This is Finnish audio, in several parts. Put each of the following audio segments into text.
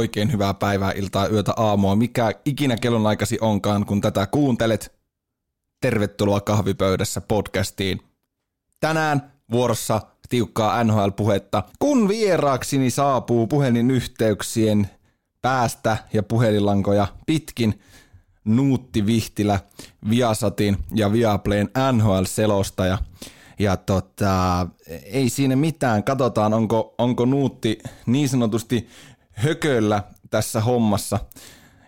oikein hyvää päivää, iltaa, yötä, aamua, mikä ikinä kellonaikasi onkaan, kun tätä kuuntelet. Tervetuloa kahvipöydässä podcastiin. Tänään vuorossa tiukkaa NHL-puhetta, kun vieraaksini saapuu puhelinyhteyksien päästä ja puhelinlankoja pitkin Nuutti Vihtilä, Viasatin ja Viaplayn NHL-selostaja. Ja tota, ei siinä mitään, katsotaan onko, onko Nuutti niin sanotusti hököllä tässä hommassa.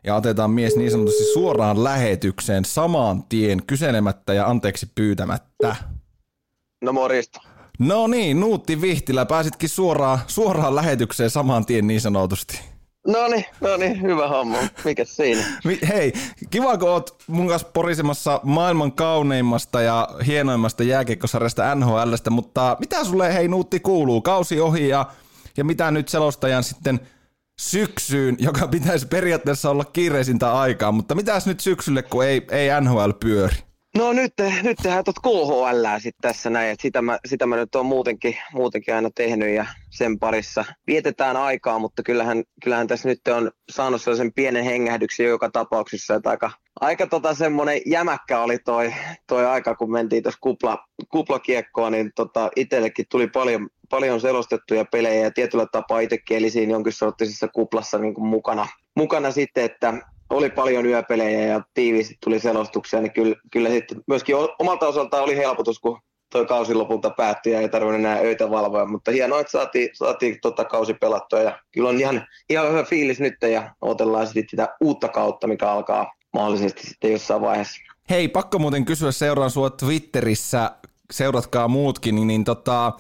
Ja otetaan mies niin sanotusti suoraan lähetykseen samaan tien kyselemättä ja anteeksi pyytämättä. No morjesta. No niin, Nuutti Vihtilä, pääsitkin suoraan, suoraan lähetykseen samaan tien niin sanotusti. No niin, no niin, hyvä homma. Mikä siinä? Hei, kiva kun oot mun kanssa porisemassa maailman kauneimmasta ja hienoimmasta jääkiekkosarjasta NHLstä, mutta mitä sulle hei Nuutti kuuluu? Kausi ohi ja, ja mitä nyt selostajan sitten syksyyn, joka pitäisi periaatteessa olla kiireisintä aikaa, mutta mitäs nyt syksylle, kun ei, ei NHL pyöri? No nyt, nyt tehdään tuot KHL sitten tässä näin, että sitä mä, sitä mä nyt oon muutenkin, muutenkin aina tehnyt ja sen parissa vietetään aikaa, mutta kyllähän, kyllähän tässä nyt on saanut sellaisen pienen hengähdyksen joka tapauksessa, että aika, aika tota semmoinen jämäkkä oli toi, toi aika, kun mentiin tuossa kupla, kuplakiekkoon, niin tota itsellekin tuli paljon, paljon selostettuja pelejä ja tietyllä tapaa itsekin eli siinä jonkin sorttisessa kuplassa niin kuin mukana, mukana sitten, että oli paljon yöpelejä ja tiiviisti tuli selostuksia, niin kyllä, kyllä sitten myöskin omalta osaltaan oli helpotus, kun tuo kausi lopulta päättyi ja ei tarvinnut enää öitä valvoa, mutta hienoa, että saatiin, saatiin tota kausi pelattua ja kyllä on ihan, ihan hyvä fiilis nyt ja odotellaan sitten sitä uutta kautta, mikä alkaa mahdollisesti sitten jossain vaiheessa. Hei, pakko muuten kysyä, seuraan sua Twitterissä, seuratkaa muutkin, niin, niin tota,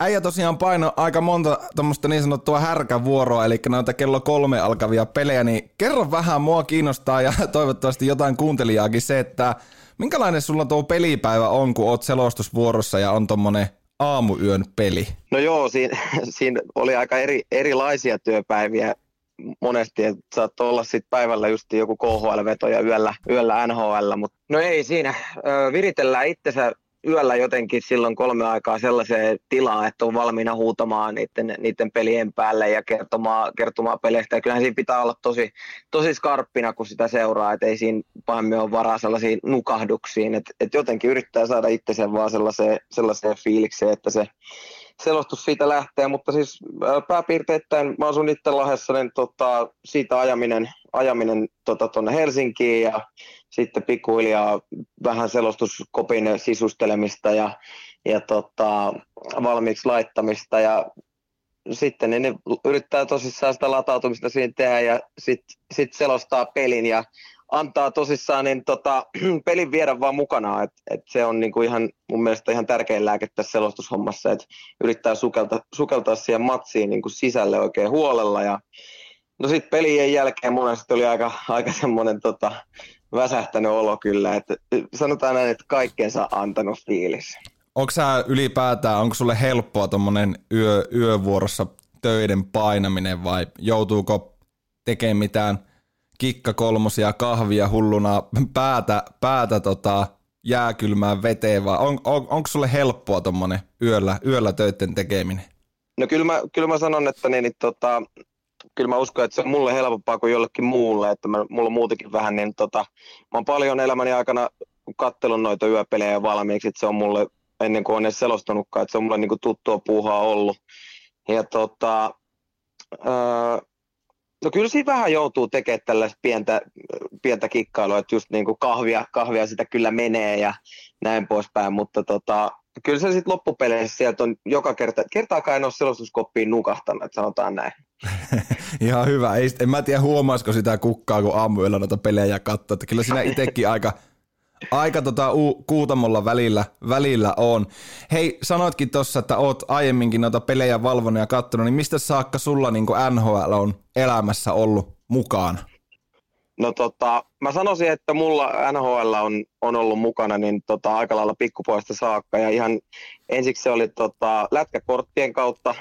äijä tosiaan paino aika monta tämmöistä niin sanottua härkävuoroa, eli noita kello kolme alkavia pelejä, niin kerro vähän, mua kiinnostaa ja toivottavasti jotain kuuntelijaakin se, että minkälainen sulla tuo pelipäivä on, kun oot selostusvuorossa ja on tommonen aamuyön peli? No joo, siinä, siinä oli aika eri, erilaisia työpäiviä monesti, että saattoi olla sitten päivällä just joku KHL-veto ja yöllä, yöllä NHL, mutta no ei siinä, viritellään itsensä yöllä jotenkin silloin kolme aikaa sellaiseen tilaan, että on valmiina huutamaan niiden, niiden pelien päälle ja kertomaan, kertomaan peleistä. Ja kyllähän siinä pitää olla tosi, tosi skarppina, kun sitä seuraa, että ei siinä pahemmin ole varaa sellaisiin nukahduksiin. Että et jotenkin yrittää saada itsensä vaan sellaiseen, sellaiseen fiilikseen, että se selostus siitä lähtee, mutta siis pääpiirteittäin mä asun itse Lahdessa, niin tota, siitä ajaminen, ajaminen tota, tuonne Helsinkiin ja sitten pikkuhiljaa vähän selostuskopin sisustelemista ja, ja tota, valmiiksi laittamista ja sitten niin ne yrittää tosissaan sitä latautumista siinä tehdä ja sitten sit selostaa pelin ja antaa tosissaan niin tota, pelin viedä vaan mukana. Et, et se on niinku ihan mun mielestä ihan tärkein lääke tässä selostushommassa, että yrittää sukelta, sukeltaa siihen matsiin niinku sisälle oikein huolella. Ja, no sitten pelien jälkeen mun mielestä oli aika, aika semmoinen tota, väsähtänyt olo kyllä. Et, sanotaan näin, että kaikkeensa antanut fiilis. Onko sä ylipäätään, onko sulle helppoa tuommoinen yö, yövuorossa töiden painaminen vai joutuuko tekemään mitään – kikka kolmosia kahvia hulluna päätä, päätä tota, jääkylmään veteen vai on, on, onko sulle helppoa tuommoinen yöllä, yöllä töiden tekeminen? No kyllä mä, kyllä mä sanon, että niin, niin, tota, kyllä mä uskon, että se on mulle helpompaa kuin jollekin muulle, että mä, mulla on muutenkin vähän, niin tota, mä oon paljon elämäni aikana kattelun noita yöpelejä valmiiksi, että se on mulle, ennen kuin on edes selostanutkaan, että se on mulle niin kuin tuttua puuhaa ollut. Ja tota, öö, No kyllä siinä vähän joutuu tekemään tällaista pientä, pientä kikkailua, että just niin kuin kahvia, kahvia sitä kyllä menee ja näin poispäin, mutta tota, kyllä se sitten loppupeleissä sieltä on joka kerta, kertaakaan en ole selostuskoppiin nukahtanut, että sanotaan näin. Ihan hyvä. Ei, en mä tiedä huomaisiko sitä kukkaa, kun aamuyöllä noita pelejä katsoo, että kyllä siinä itsekin aika aika tota u- kuutamolla välillä, välillä on. Hei, sanoitkin tuossa, että oot aiemminkin noita pelejä valvonut ja katsonut, niin mistä saakka sulla niin NHL on elämässä ollut mukaan? No tota, mä sanoisin, että mulla NHL on, on ollut mukana niin tota, aika lailla pikkupoista saakka ja ihan ensiksi se oli tota, lätkäkorttien kautta,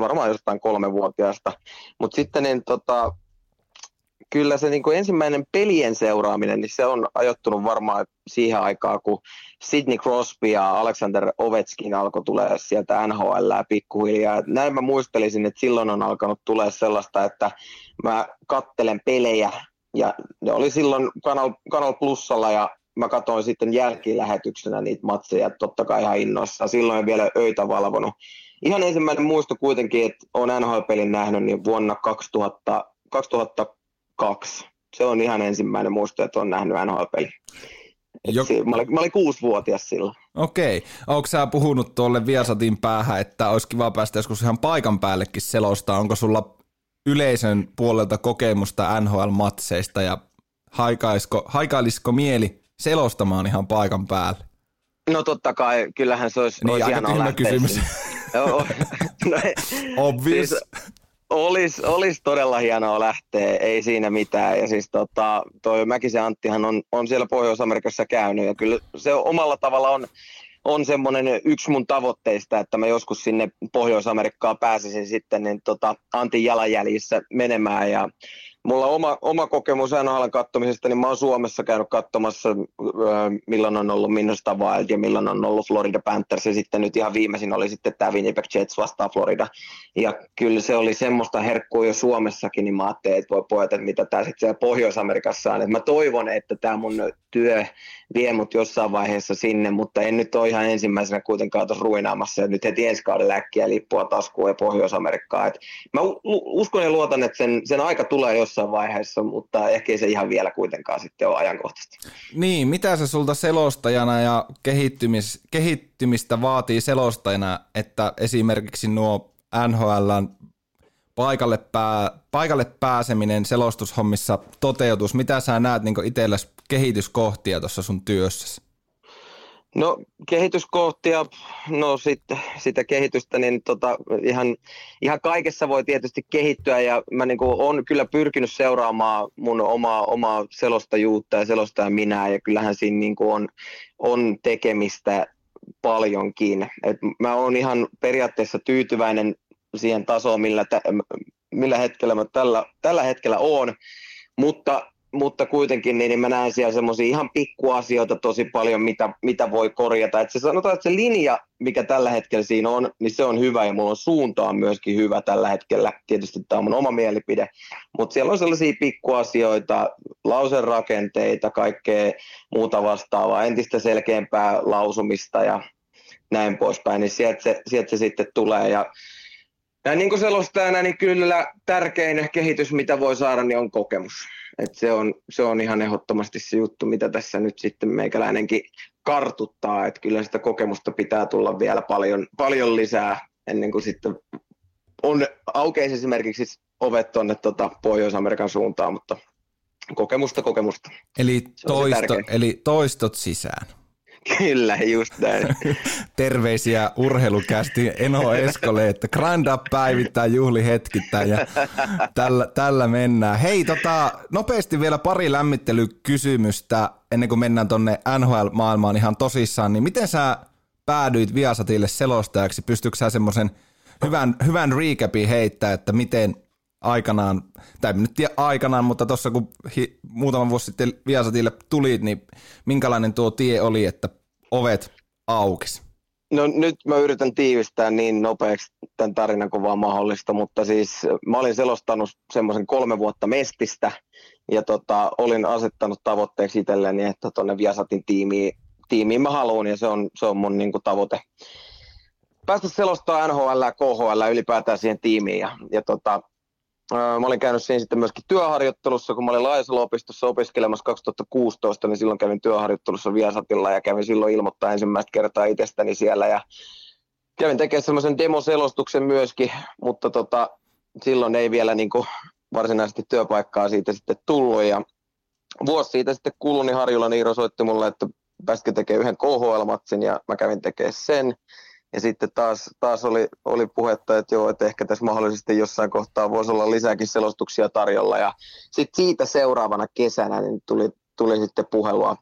varmaan jostain kolmevuotiaasta, mutta sitten niin, tota, kyllä se niin kuin ensimmäinen pelien seuraaminen, niin se on ajoittunut varmaan siihen aikaan, kun Sidney Crosby ja Alexander Ovechkin alkoi tulee sieltä NHL pikkuhiljaa. Näin mä muistelisin, että silloin on alkanut tulee sellaista, että mä kattelen pelejä ja ne oli silloin Kanal, Kanal Plusalla ja mä katsoin sitten jälkilähetyksenä niitä matseja, totta kai ihan innoissa. Silloin en vielä öitä valvonut. Ihan ensimmäinen muisto kuitenkin, että olen NHL-pelin nähnyt niin vuonna 2000, 2002. Se on ihan ensimmäinen muisto, että olen nähnyt NHL-pelin. Jok... Mä, olin, mä olin kuusivuotias silloin. Okei. Onko sä puhunut tuolle Viasatin päähän, että olisi kiva päästä joskus ihan paikan päällekin selostaa? Onko sulla yleisön puolelta kokemusta NHL-matseista ja haikaisko, haikailisiko mieli selostamaan ihan paikan päälle? No totta kai, kyllähän se olisi, niin, olisi hienoa kysymys. no, Obvious. Siis, olisi, olisi todella hienoa lähteä, ei siinä mitään. Ja siis tota, toi Mäkisen Anttihan on, on siellä Pohjois-Amerikassa käynyt ja kyllä se omalla tavalla on, on semmoinen yksi mun tavoitteista, että mä joskus sinne Pohjois-Amerikkaan pääsisin sitten niin tota, Antin jalanjäljissä menemään. Ja Mulla oma, oma kokemus NHL kattomisesta, niin mä oon Suomessa käynyt katsomassa, milloin on ollut Minnesota Wild ja milloin on ollut Florida Panthers ja sitten nyt ihan viimeisin oli sitten tämä Winnipeg Jets vastaan Florida. Ja kyllä se oli semmoista herkkua jo Suomessakin, niin mä ajattelin, että voi pojat, että mitä tämä sitten siellä Pohjois-Amerikassa on. Että mä toivon, että tämä mun työ vie mut jossain vaiheessa sinne, mutta en nyt ole ihan ensimmäisenä kuitenkaan tuossa ruinaamassa, että nyt heti ensi kaudella äkkiä lippua taskuun ja Pohjois-Amerikkaan. Et mä uskon ja luotan, että sen, sen aika tulee jossain vaiheessa, mutta ehkä ei se ihan vielä kuitenkaan sitten ole ajankohtaisesti. Niin, mitä se sulta selostajana ja kehittymis, kehittymistä vaatii selostajana, että esimerkiksi nuo NHLn paikalle, pää, paikalle pääseminen selostushommissa toteutus? Mitä sä näet niin itsellesi kehityskohtia tuossa sun työssäsi? No kehityskohtia, no sitten sitä kehitystä, niin tota, ihan, ihan kaikessa voi tietysti kehittyä ja mä niin olen kyllä pyrkinyt seuraamaan mun omaa, omaa selostajuutta ja selostaa minä ja kyllähän siinä niin on, on tekemistä paljonkin. Et mä oon ihan periaatteessa tyytyväinen siihen tasoon, millä, tä, millä hetkellä mä tällä, tällä hetkellä oon, mutta mutta kuitenkin niin, niin mä näen siellä semmoisia ihan pikkuasioita tosi paljon, mitä, mitä voi korjata. Et se sanotaan, että se linja, mikä tällä hetkellä siinä on, niin se on hyvä ja mulla on suuntaan myöskin hyvä tällä hetkellä. Tietysti tämä on mun oma mielipide, mutta siellä on sellaisia pikkuasioita, lauserakenteita, kaikkea muuta vastaavaa, entistä selkeämpää lausumista ja näin poispäin, niin sieltä se, sieltä se sitten tulee. Ja ja niin kuin selostajana, niin kyllä tärkein kehitys, mitä voi saada, niin on kokemus. Et se, on, se on ihan ehdottomasti se juttu, mitä tässä nyt sitten meikäläinenkin kartuttaa, että kyllä sitä kokemusta pitää tulla vielä paljon, paljon lisää ennen kuin sitten on aukeisi esimerkiksi ovet tuonne tota Pohjois-Amerikan suuntaan, mutta kokemusta kokemusta. Eli, toisto, eli toistot sisään. Kyllä, just näin. Terveisiä urheilukästi Eno Eskolle, että grind up päivittää juhli hetkittäin ja tällä, tällä mennään. Hei, tota, nopeasti vielä pari lämmittelykysymystä ennen kuin mennään tonne NHL-maailmaan ihan tosissaan. Niin miten sä päädyit Viasatille selostajaksi? Pystytkö sä semmoisen hyvän, hyvän recapin heittää, että miten aikanaan, tai nyt tiedä aikanaan, mutta tuossa kun hi, muutama vuosi sitten Viasatille tuli, niin minkälainen tuo tie oli, että ovet aukesi? No nyt mä yritän tiivistää niin nopeaksi tämän tarinan kuin vaan mahdollista, mutta siis mä olin selostanut semmoisen kolme vuotta mestistä ja tota, olin asettanut tavoitteeksi itselleni, että tuonne Viasatin tiimiin, tiimiin mä haluan ja se on, se on mun niin kuin, tavoite päästä selostaa NHL ja KHL ylipäätään siihen tiimiin ja, ja tota, Mä olin käynyt siinä sitten myöskin työharjoittelussa, kun mä olin Laisalo-opistossa opiskelemassa 2016, niin silloin kävin työharjoittelussa Viasatilla ja kävin silloin ilmoittaa ensimmäistä kertaa itsestäni siellä ja kävin tekemään semmoisen demoselostuksen myöskin, mutta tota, silloin ei vielä niin kuin varsinaisesti työpaikkaa siitä sitten tullut ja vuosi siitä sitten kului, niin Harjula Niiro soitti mulle, että pääsikö tekemään yhden KHL-matsin ja mä kävin tekemään sen. Ja sitten taas, taas oli, oli puhetta, että joo, että ehkä tässä mahdollisesti jossain kohtaa voisi olla lisääkin selostuksia tarjolla. Ja sitten siitä seuraavana kesänä niin tuli, tuli sitten puhelua,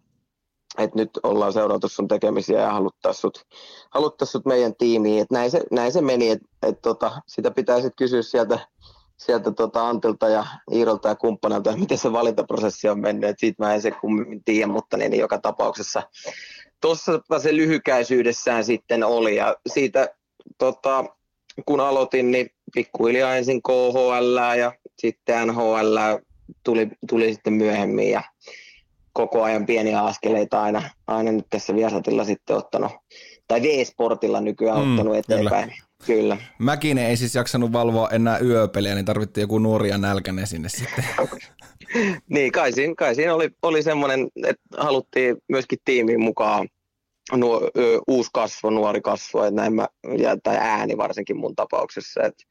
että nyt ollaan seurautu sun tekemisiä ja haluttaisiin sut, haluttais sut meidän tiimiin. Et näin, se, näin se meni, että et tota, sitä pitää sitten kysyä sieltä, sieltä tota Antilta ja Iirolta ja kumppanilta, miten se valintaprosessi on mennyt. Siitä mä en se kummemmin tiedä, mutta niin, niin joka tapauksessa tuossa se lyhykäisyydessään sitten oli. Ja siitä tota, kun aloitin, niin pikkuhiljaa ensin KHL ja sitten NHL tuli, tuli sitten myöhemmin ja koko ajan pieniä askeleita aina, aina nyt tässä Viasatilla sitten ottanut, tai V-Sportilla nykyään mm, ottanut eteenpäin. Kyllä. Kyllä. Mäkinen ei siis jaksanut valvoa enää yöpeliä, niin tarvittiin joku nuoria nälkäne sinne sitten. niin, kai siinä, kai siinä oli, oli semmoinen, että haluttiin myöskin tiimiin mukaan nuo, ö, uusi kasvo, nuori kasvo, että näin mä, ja, tai ääni varsinkin mun tapauksessa, että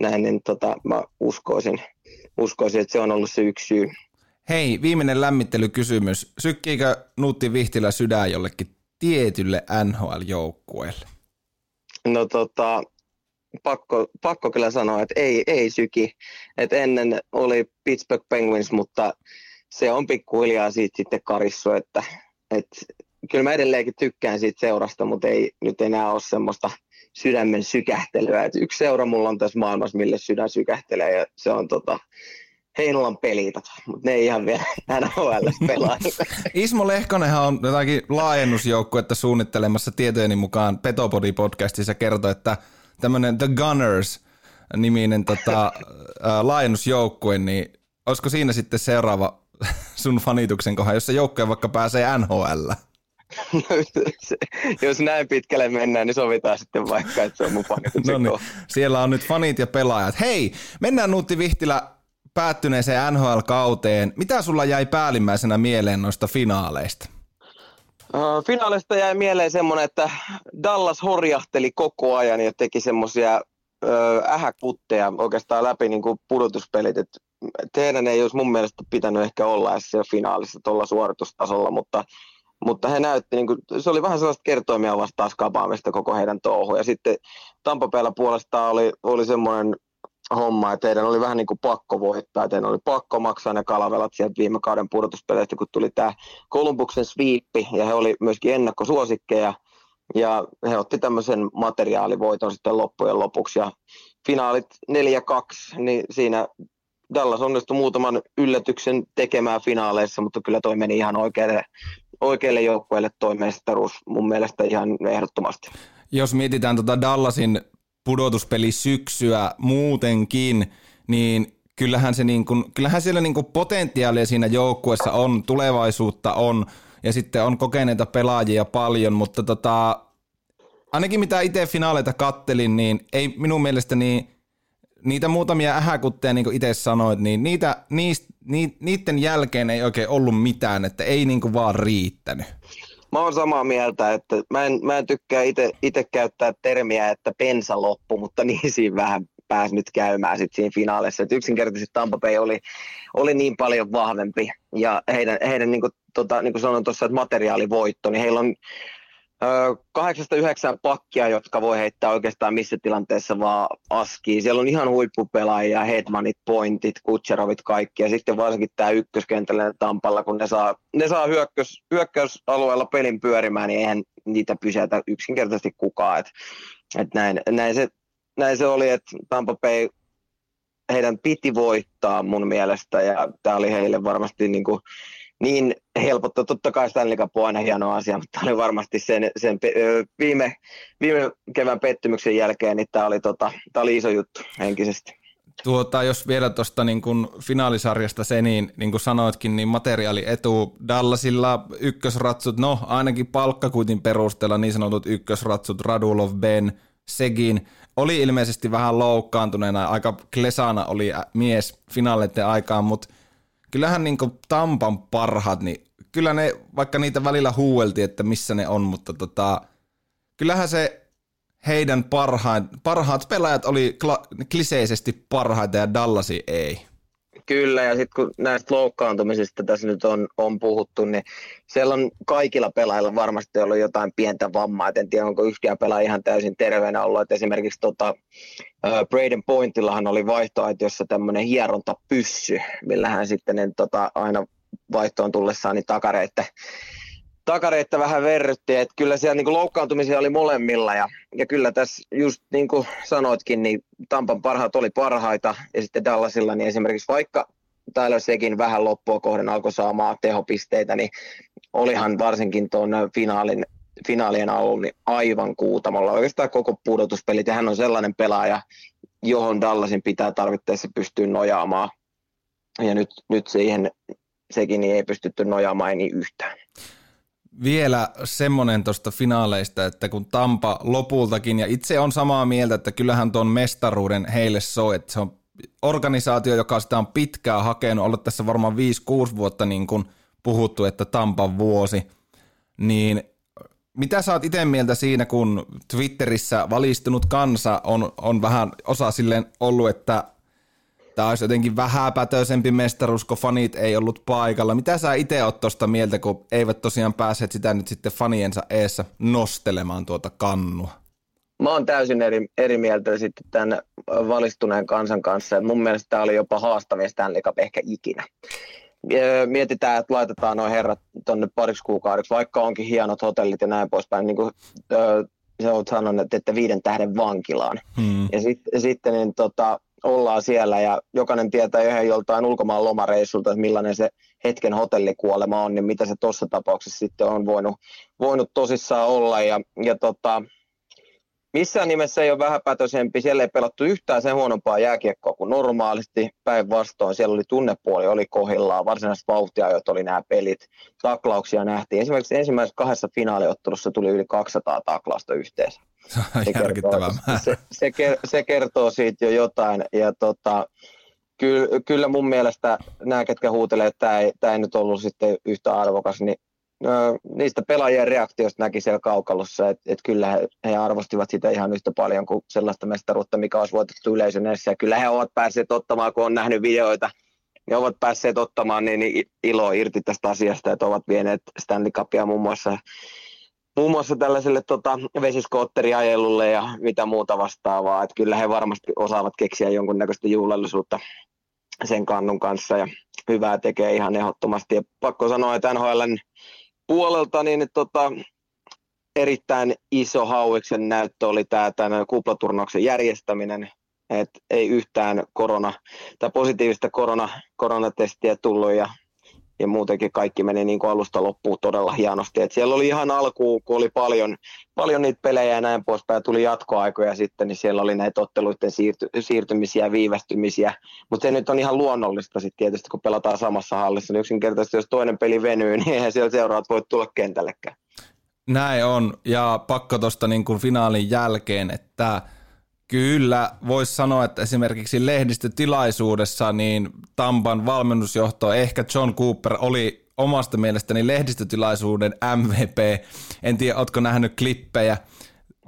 näin, niin tota, mä uskoisin, uskoisin, että se on ollut se yksi syy. Hei, viimeinen lämmittelykysymys. Sykkiikö Nuutti Vihtilä sydän jollekin tietylle NHL-joukkueelle? No tota, pakko, pakko kyllä sanoa, että ei, ei syki. Et ennen oli Pittsburgh Penguins, mutta se on pikkuhiljaa siitä sitten karissu, että, että kyllä mä edelleenkin tykkään siitä seurasta, mutta ei nyt enää ole semmoista sydämen sykähtelyä. Et yksi seura mulla on tässä maailmassa, mille sydän sykähtelee ja se on tota, Heinolan pelitat, mutta ne ei ihan vielä NHL pelaa. Ismo Lehkonenhan on jotakin laajennusjoukkuetta suunnittelemassa tietojeni mukaan Petopodi-podcastissa kertoi, että tämmöinen The Gunners-niminen tota, laajennusjoukkue, niin olisiko siinä sitten seuraava sun fanituksen kohan, jos se joukkue vaikka pääsee NHL? No, jos näin pitkälle mennään, niin sovitaan sitten vaikka, että se on mun fanituksen no niin, Siellä on nyt fanit ja pelaajat. Hei, mennään Nuutti Vihtilä päättyneeseen NHL-kauteen. Mitä sulla jäi päällimmäisenä mieleen noista finaaleista? Finaalista jäi mieleen semmoinen, että Dallas horjahteli koko ajan ja teki semmoisia ähäkutteja oikeastaan läpi niin kuin pudotuspelit. Et heidän ei olisi mun mielestä pitänyt ehkä olla edes siellä finaalissa tuolla suoritustasolla, mutta, mutta he näytti, niin kuin, se oli vähän sellaista kertoimia vastaan skapaamista koko heidän touhu. Ja sitten Tampapeella puolestaan oli, oli semmoinen homma, että teidän oli vähän niin kuin pakko voittaa, teidän oli pakko maksaa ne kalavelat sieltä viime kauden pudotuspeleistä, kun tuli tämä Kolumbuksen sviippi, ja he oli myöskin ennakkosuosikkeja, ja he otti tämmöisen materiaalivoiton sitten loppujen lopuksi, ja finaalit 4-2, niin siinä Dallas onnistui muutaman yllätyksen tekemään finaaleissa, mutta kyllä toi meni ihan oikealle, oikealle joukkueelle toi mestaruus mun mielestä ihan ehdottomasti. Jos mietitään tuota Dallasin pudotuspeli syksyä muutenkin, niin kyllähän, se niin kuin, kyllähän siellä niin kuin potentiaalia siinä joukkueessa on, tulevaisuutta on ja sitten on kokeneita pelaajia paljon, mutta tota, ainakin mitä itse finaaleita kattelin, niin ei minun mielestäni niitä muutamia ähäkutteja, niin kuin itse sanoit, niin niitä, niist, ni, niiden jälkeen ei oikein ollut mitään, että ei niin kuin vaan riittänyt. Mä oon samaa mieltä, että mä en, mä en tykkää itse käyttää termiä, että pensa loppu, mutta niin siinä vähän pääsi nyt käymään sit siinä finaalissa. Et yksinkertaisesti Tampa Bay oli, oli niin paljon vahvempi ja heidän, heidän niin kuin, tota, niin sanoin tuossa, että materiaalivoitto, niin heillä on kahdeksasta yhdeksän pakkia, jotka voi heittää oikeastaan missä tilanteessa vaan askiin. Siellä on ihan huippupelaajia, headmanit, pointit, kutserovit, kaikki. Ja sitten varsinkin tämä ykköskentällä Tampalla, kun ne saa, ne saa hyökkäys, hyökkäysalueella pelin pyörimään, niin eihän niitä pysäytä yksinkertaisesti kukaan. Et, et näin, näin, se, näin se oli, että Tampa Bay heidän piti voittaa mun mielestä, ja tämä oli heille varmasti niin kuin, niin helpottaa. Totta kai Stanley Cup on aina hieno asia, mutta oli varmasti sen, sen viime, viime kevään pettymyksen jälkeen, niin tämä oli, tota, tämä oli iso juttu henkisesti. Tuota, jos vielä tuosta niin kuin finaalisarjasta se, niin, niin kuin sanoitkin, niin materiaalietu Dallasilla ykkösratsut, no ainakin palkkakuitin perusteella niin sanotut ykkösratsut Radulov, Ben, Segin, oli ilmeisesti vähän loukkaantuneena, aika klesana oli mies finaaleiden aikaan, mutta kyllähän niin Tampan parhaat, niin kyllä ne, vaikka niitä välillä huueltiin, että missä ne on, mutta tota, kyllähän se heidän parhaat, parhaat pelaajat oli kla- kliseisesti parhaita ja Dallasi ei. Kyllä, ja sitten kun näistä loukkaantumisista tässä nyt on, on puhuttu, niin siellä on kaikilla pelaajilla varmasti ollut jotain pientä vammaa. Et en tiedä, onko yksikään pelaaja ihan täysin terveenä ollut. Et esimerkiksi tota, uh, Braden Pointillahan oli vaihtoaitiossa tämmöinen hierontapyssy, millä hän sitten niin, tota, aina vaihtoon tullessaan niin takareitten takareittä vähän verrytti, että kyllä siellä niin loukkaantumisia oli molemmilla ja, ja kyllä tässä just niin kuin sanoitkin, niin Tampan parhaat oli parhaita ja sitten Dallasilla niin esimerkiksi vaikka täällä sekin vähän loppua kohden alkoi saamaan tehopisteitä, niin olihan varsinkin tuon finaalin, finaalien alun niin aivan kuutamalla. Oikeastaan koko pudotuspelit ja hän on sellainen pelaaja, johon Dallasin pitää tarvittaessa pystyä nojaamaan. Ja nyt, nyt siihen sekin ei pystytty nojaamaan niin yhtään. Vielä semmoinen tuosta finaaleista, että kun Tampa lopultakin, ja itse on samaa mieltä, että kyllähän tuon mestaruuden heille soi, että se on organisaatio, joka sitä on pitkään hakenut, ollut tässä varmaan 5-6 vuotta niin kuin puhuttu, että Tampan vuosi, niin mitä sä oot itse mieltä siinä, kun Twitterissä valistunut kansa on, on vähän osa silleen ollut, että tämä olisi jotenkin vähäpätöisempi mestaruus, kun fanit ei ollut paikalla. Mitä sä itse oot tuosta mieltä, kun eivät tosiaan päässeet sitä nyt sitten faniensa eessä nostelemaan tuota kannua? Mä oon täysin eri, eri mieltä sitten tämän valistuneen kansan kanssa. mun mielestä tämä oli jopa haastavin Stanley Cup ehkä ikinä. Mietitään, että laitetaan nuo herrat tuonne pariksi kuukaudeksi, vaikka onkin hienot hotellit ja näin poispäin, niin kuin se on sanonut, että viiden tähden vankilaan. Hmm. Ja sit, sitten niin, tota, ollaan siellä ja jokainen tietää ihan joltain ulkomaan lomareissulta, että millainen se hetken hotellikuolema on, niin mitä se tuossa tapauksessa sitten on voinut, voinut tosissaan olla. Ja, ja tota, Missään nimessä ei ole vähäpätöisempi, siellä ei pelattu yhtään sen huonompaa jääkiekkoa kuin normaalisti, päinvastoin siellä oli tunnepuoli, oli kohillaan, varsinaiset vauhtiajot oli nämä pelit, taklauksia nähtiin. Esimerkiksi ensimmäisessä kahdessa finaaliottelussa tuli yli 200 taklausta yhteensä. Se, kertoo, se, se, se kertoo siitä jo jotain, ja tota, kyllä, kyllä mun mielestä nämä, ketkä huutelee, että tämä ei, tämä ei nyt ollut sitten yhtä arvokas, niin niistä pelaajien reaktioista näki siellä kaukalossa, että et kyllä he, he, arvostivat sitä ihan yhtä paljon kuin sellaista mestaruutta, mikä olisi voitettu yleisön edessä. Ja kyllä he ovat päässeet ottamaan, kun on nähnyt videoita, niin ovat päässeet ottamaan niin, niin iloa irti tästä asiasta, että ovat vieneet Stanley Cupia muun muassa muun muassa tällaiselle tota, vesiskootteriajelulle ja mitä muuta vastaavaa. Että kyllä he varmasti osaavat keksiä jonkunnäköistä juhlallisuutta sen kannun kanssa ja hyvää tekee ihan ehdottomasti. Ja pakko sanoa, että NHLn puolelta niin tota, erittäin iso hauiksen näyttö oli tämä tämän kuplaturnauksen järjestäminen, että ei yhtään korona tai positiivista korona, koronatestiä tullut ja ja muutenkin kaikki meni niin kuin alusta loppuun todella hienosti. Et siellä oli ihan alkuun, kun oli paljon, paljon niitä pelejä ja näin poispäin, tuli jatkoaikoja sitten, niin siellä oli näitä otteluiden siirty, siirtymisiä, viivästymisiä, mutta se nyt on ihan luonnollista sitten tietysti, kun pelataan samassa hallissa, niin yksinkertaisesti jos toinen peli venyy, niin eihän siellä seuraat voi tulla kentällekään. Näin on, ja pakko tuosta niin finaalin jälkeen, että Kyllä, voisi sanoa, että esimerkiksi lehdistötilaisuudessa niin Tampan valmennusjohto, ehkä John Cooper oli omasta mielestäni lehdistötilaisuuden MVP. En tiedä, ootko nähnyt klippejä,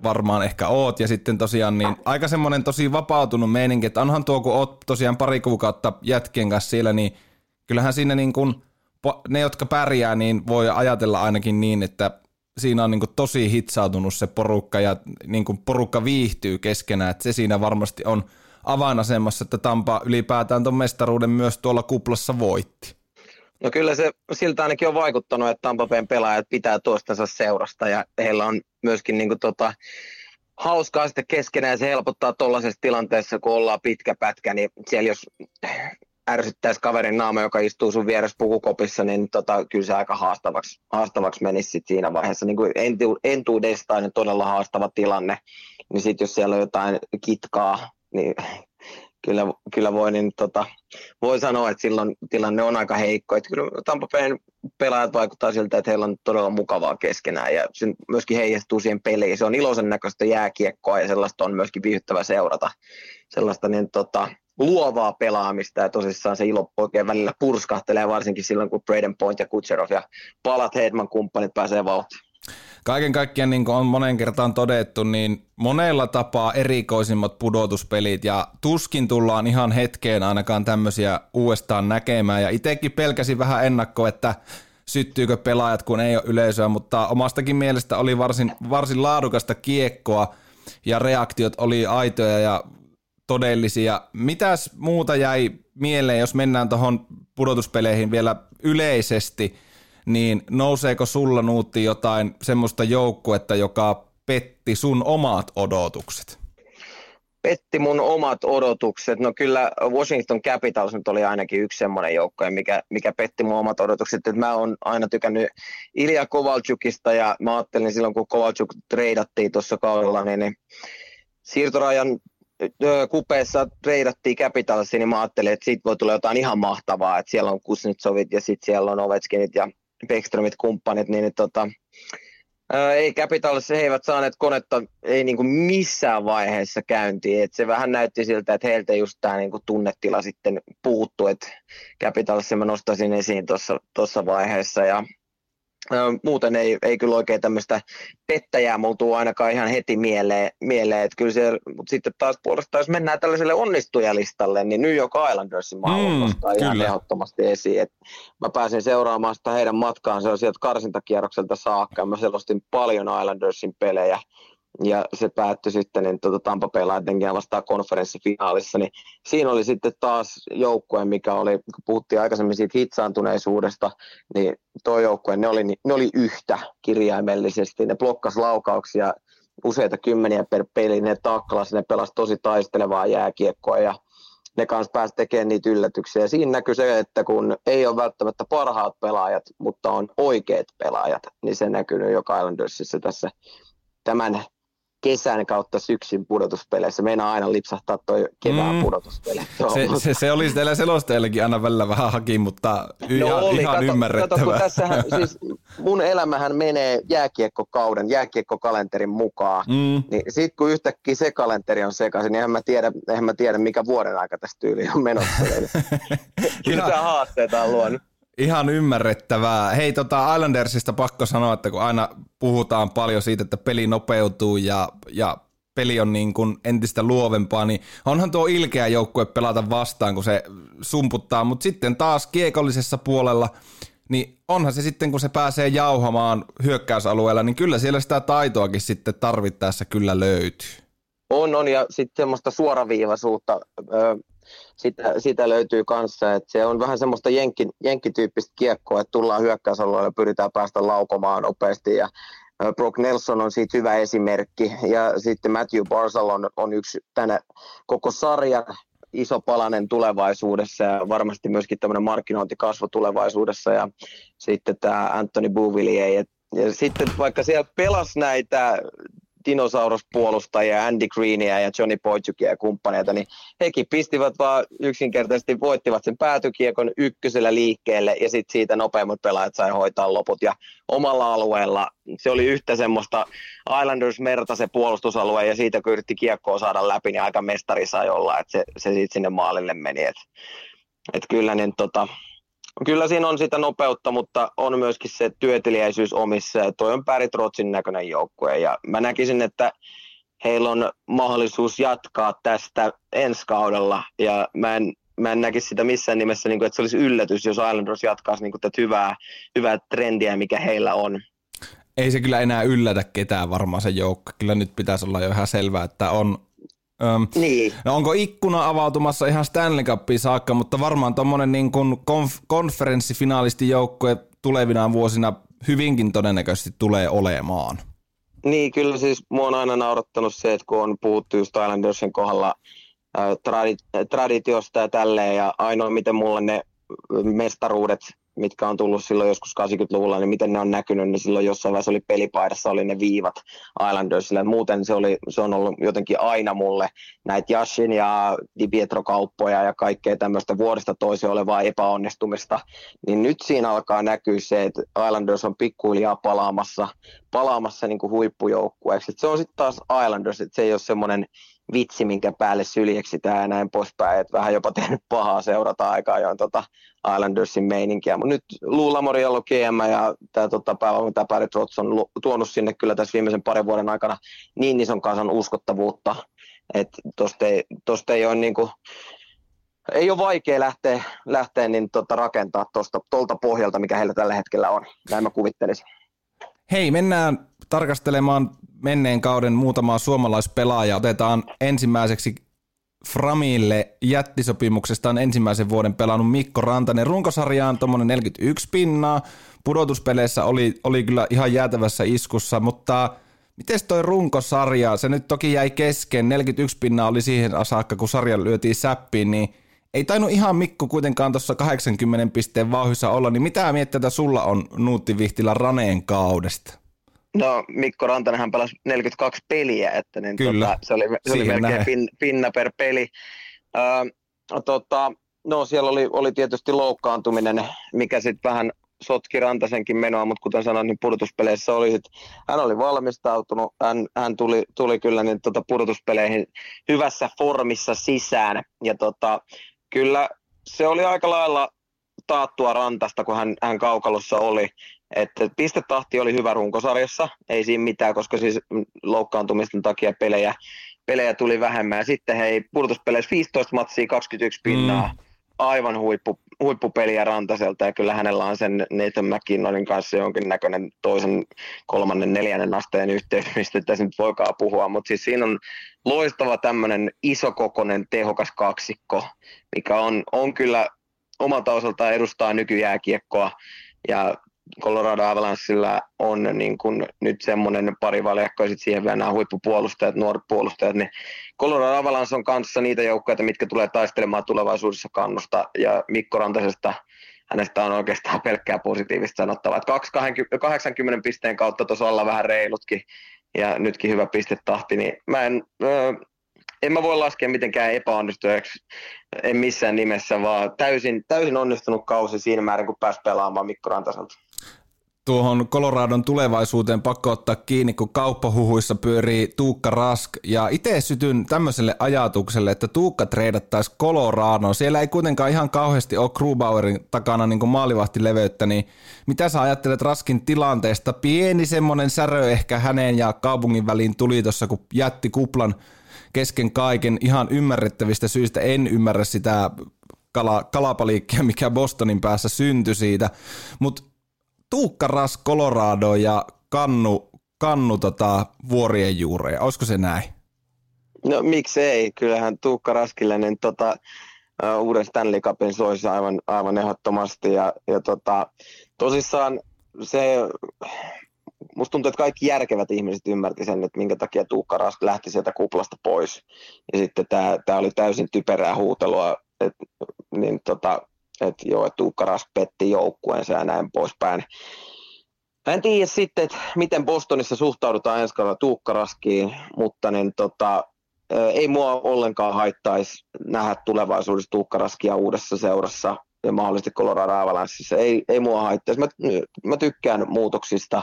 varmaan ehkä oot. Ja sitten tosiaan niin aika semmoinen tosi vapautunut meininki, että onhan tuo, kun oot tosiaan pari kuukautta jätkien kanssa siellä, niin kyllähän siinä niin kuin, ne, jotka pärjää, niin voi ajatella ainakin niin, että siinä on niin kuin tosi hitsautunut se porukka ja niin kuin porukka viihtyy keskenään, että se siinä varmasti on avainasemassa, että Tampa ylipäätään tuon mestaruuden myös tuolla kuplassa voitti. No kyllä se siltä ainakin on vaikuttanut, että Tampa Bayn pelaajat pitää toistensa seurasta ja heillä on myöskin niin kuin tota, hauskaa sitten keskenään ja se helpottaa tuollaisessa tilanteessa, kun ollaan pitkä pätkä, niin siellä jos ärsyttäisi kaverin naama, joka istuu sun vieressä pukukopissa, niin tota, kyllä se aika haastavaksi, haastavaksi menisi sit siinä vaiheessa. Niin kuin entu, entuudestaan todella haastava tilanne, niin sitten jos siellä on jotain kitkaa, niin kyllä, kyllä voi, niin tota, voi sanoa, että silloin tilanne on aika heikko. Että kyllä Tampa Bayn pelaajat vaikuttaa siltä, että heillä on todella mukavaa keskenään ja se myöskin heijastuu siihen peliin. Se on iloisen näköistä jääkiekkoa ja sellaista on myöskin viihdyttävä seurata. Sellaista niin tota, luovaa pelaamista ja tosissaan se ilo oikein välillä purskahtelee varsinkin silloin, kun Braden Point ja Kutserov ja palat Hedman kumppanit pääsee vauhtiin. Kaiken kaikkiaan, niin kuin on monen kertaan todettu, niin monella tapaa erikoisimmat pudotuspelit ja tuskin tullaan ihan hetkeen ainakaan tämmöisiä uudestaan näkemään. Ja itsekin pelkäsin vähän ennakko, että syttyykö pelaajat, kun ei ole yleisöä, mutta omastakin mielestä oli varsin, varsin laadukasta kiekkoa ja reaktiot oli aitoja ja todellisia. Mitäs muuta jäi mieleen, jos mennään tuohon pudotuspeleihin vielä yleisesti, niin nouseeko sulla Nuutti jotain semmoista joukkuetta, joka petti sun omat odotukset? petti mun omat odotukset. No kyllä Washington Capitals nyt oli ainakin yksi semmoinen joukko, mikä, mikä petti mun omat odotukset. Et mä oon aina tykännyt Ilja Kovalchukista ja mä ajattelin silloin, kun Kovalchuk treidattiin tuossa kaudella, niin, niin siirtorajan kupeessa treidattiin Capitalsiin, niin mä ajattelin, että siitä voi tulla jotain ihan mahtavaa, että siellä on Kuznetsovit ja sitten siellä on Ovechkinit ja Beckströmit kumppanit, niin, niin tota, Ää, ei Capitalissa he eivät saaneet konetta ei niinku missään vaiheessa käyntiin. Et se vähän näytti siltä, että heiltä just tämä niinku tunnetila sitten puuttu. Capitalissa mä nostaisin esiin tuossa vaiheessa. Ja muuten ei, ei kyllä oikein tämmöistä pettäjää mulla ainakaan ihan heti mieleen, mieleen. että kyllä se, mutta sitten taas puolestaan, jos mennään tällaiselle onnistujalistalle, niin New York Islandersin mä mm, nostaa ihan ehdottomasti esiin. Et mä pääsin seuraamaan sitä heidän matkaansa sieltä karsintakierrokselta saakka, mä selostin paljon Islandersin pelejä, ja se päättyi sitten niin tuota, Tampa Bay vastaan konferenssifinaalissa, niin siinä oli sitten taas joukkue, mikä oli, kun puhuttiin aikaisemmin siitä hitsaantuneisuudesta, niin tuo joukkue, ne oli, ne oli yhtä kirjaimellisesti, ne blokkas laukauksia useita kymmeniä per peli, ne taklas, ne pelasi tosi taistelevaa jääkiekkoa ja ne kanssa pääsi tekemään niitä yllätyksiä. Ja siinä näkyy se, että kun ei ole välttämättä parhaat pelaajat, mutta on oikeat pelaajat, niin se näkyy joka Islandersissa tässä tämän kesän kautta syksyn pudotuspeleissä. Meinaa aina lipsahtaa toi kevään mm. pudotuspeli. Se, se, se, oli teillä selostajallakin aina välillä vähän haki, mutta no ihan, oli, ihan kato, ymmärrettävää. Kato, tässähän, siis mun elämähän menee jääkiekkokauden, jääkiekkokalenterin mukaan. Mm. Niin sit kun yhtäkkiä se kalenteri on sekaisin, niin eihän mä tiedä, eihän mä tiedä mikä vuoden aika tästä tyyli on menossa. Mitä haasteita on luonut. Ihan ymmärrettävää. Hei, tota Islandersista pakko sanoa, että kun aina puhutaan paljon siitä, että peli nopeutuu ja, ja peli on niin kuin entistä luovempaa, niin onhan tuo ilkeä joukkue pelata vastaan, kun se sumputtaa, mutta sitten taas kiekollisessa puolella, niin onhan se sitten, kun se pääsee jauhamaan hyökkäysalueella, niin kyllä siellä sitä taitoakin sitten tarvittaessa kyllä löytyy. On, on, ja sitten semmoista suoraviivaisuutta sitä, sitä löytyy kanssa. että se on vähän semmoista jenkki, jenkkityyppistä kiekkoa, että tullaan hyökkäysalueelle ja pyritään päästä laukomaan nopeasti ja Brock Nelson on siitä hyvä esimerkki ja sitten Matthew Barzal on, on yksi tänä koko sarjan iso palanen tulevaisuudessa ja varmasti myöskin tämmöinen markkinointikasvu tulevaisuudessa ja sitten tämä Anthony Bouvillier. Ja sitten vaikka siellä pelasi näitä dinosauruspuolustajia, Andy Greenia ja Johnny Poitsukia ja kumppaneita, niin hekin pistivät vaan yksinkertaisesti, voittivat sen päätykiekon ykkösellä liikkeelle ja sitten siitä nopeimmat pelaajat sai hoitaa loput. Ja omalla alueella se oli yhtä semmoista Islanders-merta se puolustusalue ja siitä kun yritti kiekkoa saada läpi, niin aika mestari sai olla, että se, se sitten sinne maalille meni. Että et kyllä niin tota, Kyllä siinä on sitä nopeutta, mutta on myöskin se työtelijäisyys omissa. Ja toi on Pärit Rotsin näköinen joukkue ja mä näkisin, että heillä on mahdollisuus jatkaa tästä ensi kaudella ja mä en, mä en näkisi sitä missään nimessä, niin kuin, että se olisi yllätys, jos Islanders jatkaisi niin kuin, tätä hyvää, hyvää trendiä, mikä heillä on. Ei se kyllä enää yllätä ketään varmaan se joukko. Kyllä nyt pitäisi olla jo ihan selvää, että on, Öm, niin. No onko ikkuna avautumassa ihan Stanley Cupiin saakka, mutta varmaan tuommoinen niin konf- konferenssifinaalisti joukkue tulevina vuosina hyvinkin todennäköisesti tulee olemaan. Niin, kyllä siis mua on aina naurattanut se, että kun on puhuttu just Islandersin kohdalla äh, tradi- traditiosta ja tälleen, ja ainoa miten mulle ne mestaruudet mitkä on tullut silloin joskus 80-luvulla, niin miten ne on näkynyt, niin silloin jossain vaiheessa oli pelipaidassa oli ne viivat Islandersille. Muuten se, oli, se on ollut jotenkin aina mulle näitä Jashin ja Di Pietro-kauppoja ja kaikkea tämmöistä vuodesta toiseen olevaa epäonnistumista. Niin nyt siinä alkaa näkyä se, että Islanders on pikkuhiljaa palaamassa, palaamassa niin kuin huippujoukkueeksi. Se on sitten taas Islanders, että se ei ole semmoinen vitsi, minkä päälle syljeksitään ja näin poispäin, että vähän jopa tehnyt pahaa seurata aikaa ajoin tota Islandersin meininkiä, mutta nyt Lou Lamoriello GM ja tämä tota, päävalmentaja Trotz on tuonut sinne kyllä tässä viimeisen parin vuoden aikana niin ison kansan uskottavuutta, että tosta ei, tosta ei ole niinku, ei ole vaikea lähteä, lähteä niin tota, rakentaa tuolta pohjalta, mikä heillä tällä hetkellä on. Näin mä kuvittelisin. Hei, mennään tarkastelemaan menneen kauden muutamaa suomalaispelaajaa. Otetaan ensimmäiseksi Framille jättisopimuksesta on ensimmäisen vuoden pelannut Mikko Rantanen. Runkosarjaan tuommoinen 41 pinnaa. Pudotuspeleissä oli, oli kyllä ihan jäätävässä iskussa, mutta miten toi runkosarja, se nyt toki jäi kesken, 41 pinnaa oli siihen saakka, kun sarja lyötiin säppiin, niin ei tainnut ihan Mikko kuitenkaan tuossa 80 pisteen vauhissa olla, niin mitä miettiä sulla on Nuutti Vihtilä Raneen kaudesta? No Mikko Rantanenhan pelasi 42 peliä, että niin Kyllä, tota, se oli, se oli melkein pin, pinna per peli. Öö, tota, no siellä oli, oli tietysti loukkaantuminen, mikä sitten vähän sotki Rantasenkin menoa, mutta kuten sanoin, niin pudotuspeleissä oli sit, hän oli valmistautunut, hän, hän tuli, tuli kyllä niin tota pudotuspeleihin hyvässä formissa sisään, ja tota, kyllä se oli aika lailla taattua rantasta, kun hän, hän kaukalossa oli. Että pistetahti oli hyvä runkosarjassa, ei siinä mitään, koska siis loukkaantumisten takia pelejä, pelejä tuli vähemmän. Ja sitten hei, pudotuspeleissä 15 matsia, 21 pinnaa, mm. aivan huippu, huippupeliä Rantaselta ja kyllä hänellä on sen Nathan McKinnonin kanssa jonkinnäköinen toisen, kolmannen, neljännen asteen yhteys, mistä tässä nyt voikaan puhua, mutta siis siinä on loistava tämmöinen isokokoinen tehokas kaksikko, mikä on, on kyllä omalta osaltaan edustaa nykyjääkiekkoa ja Colorado Avalanchella on niin kuin nyt semmoinen pari valjakko ja siihen vielä nämä huippupuolustajat, nuoret puolustajat, niin Colorado Avalanche on kanssa niitä joukkoja, mitkä tulee taistelemaan tulevaisuudessa kannusta ja Mikko Rantasesta hänestä on oikeastaan pelkkää positiivista sanottavaa. Että 80 pisteen kautta tuossa olla vähän reilutkin ja nytkin hyvä pistetahti, niin mä en, en mä voi laskea mitenkään epäonnistujaksi, en missään nimessä, vaan täysin, täysin onnistunut kausi siinä määrin, kun pääsi pelaamaan Mikko Rantaselta tuohon Coloradon tulevaisuuteen pakko ottaa kiinni, kun kauppahuhuissa pyörii Tuukka Rask. Ja itse sytyn tämmöiselle ajatukselle, että Tuukka treidattaisi Coloradoon. Siellä ei kuitenkaan ihan kauheasti ole Grubauerin takana niin maalivahtileveyttä, niin mitä sä ajattelet Raskin tilanteesta? Pieni semmoinen särö ehkä häneen ja kaupungin väliin tuli tuossa, kun jätti kuplan kesken kaiken ihan ymmärrettävistä syistä. En ymmärrä sitä kala, kalapaliikkia, mikä Bostonin päässä syntyi siitä. Mutta Tuukka Ras Colorado ja Kannu, kannu tota, vuorien juureja. Olisiko se näin? No miksei, kyllähän Tuukka Raskille niin tota, uh, uuden Stanley Cupin soisi aivan, aivan ehdottomasti. Ja, ja tota, tosissaan se, musta tuntuu, että kaikki järkevät ihmiset ymmärti sen, että minkä takia Tuukka Rask lähti sieltä kuplasta pois. Ja sitten tämä oli täysin typerää huutelua, et, niin tota, että joo, että Tuukka Rask petti joukkueensa ja näin poispäin. Mä en tiedä sitten, että miten Bostonissa suhtaudutaan ensi kaudella Tuukka Raskiin, mutta niin tota, ei mua ollenkaan haittaisi nähdä tulevaisuudessa Tuukka Raskia uudessa seurassa ja mahdollisesti Colorado Avalancheissa. Ei, ei mua haittaisi. Mä, mä tykkään muutoksista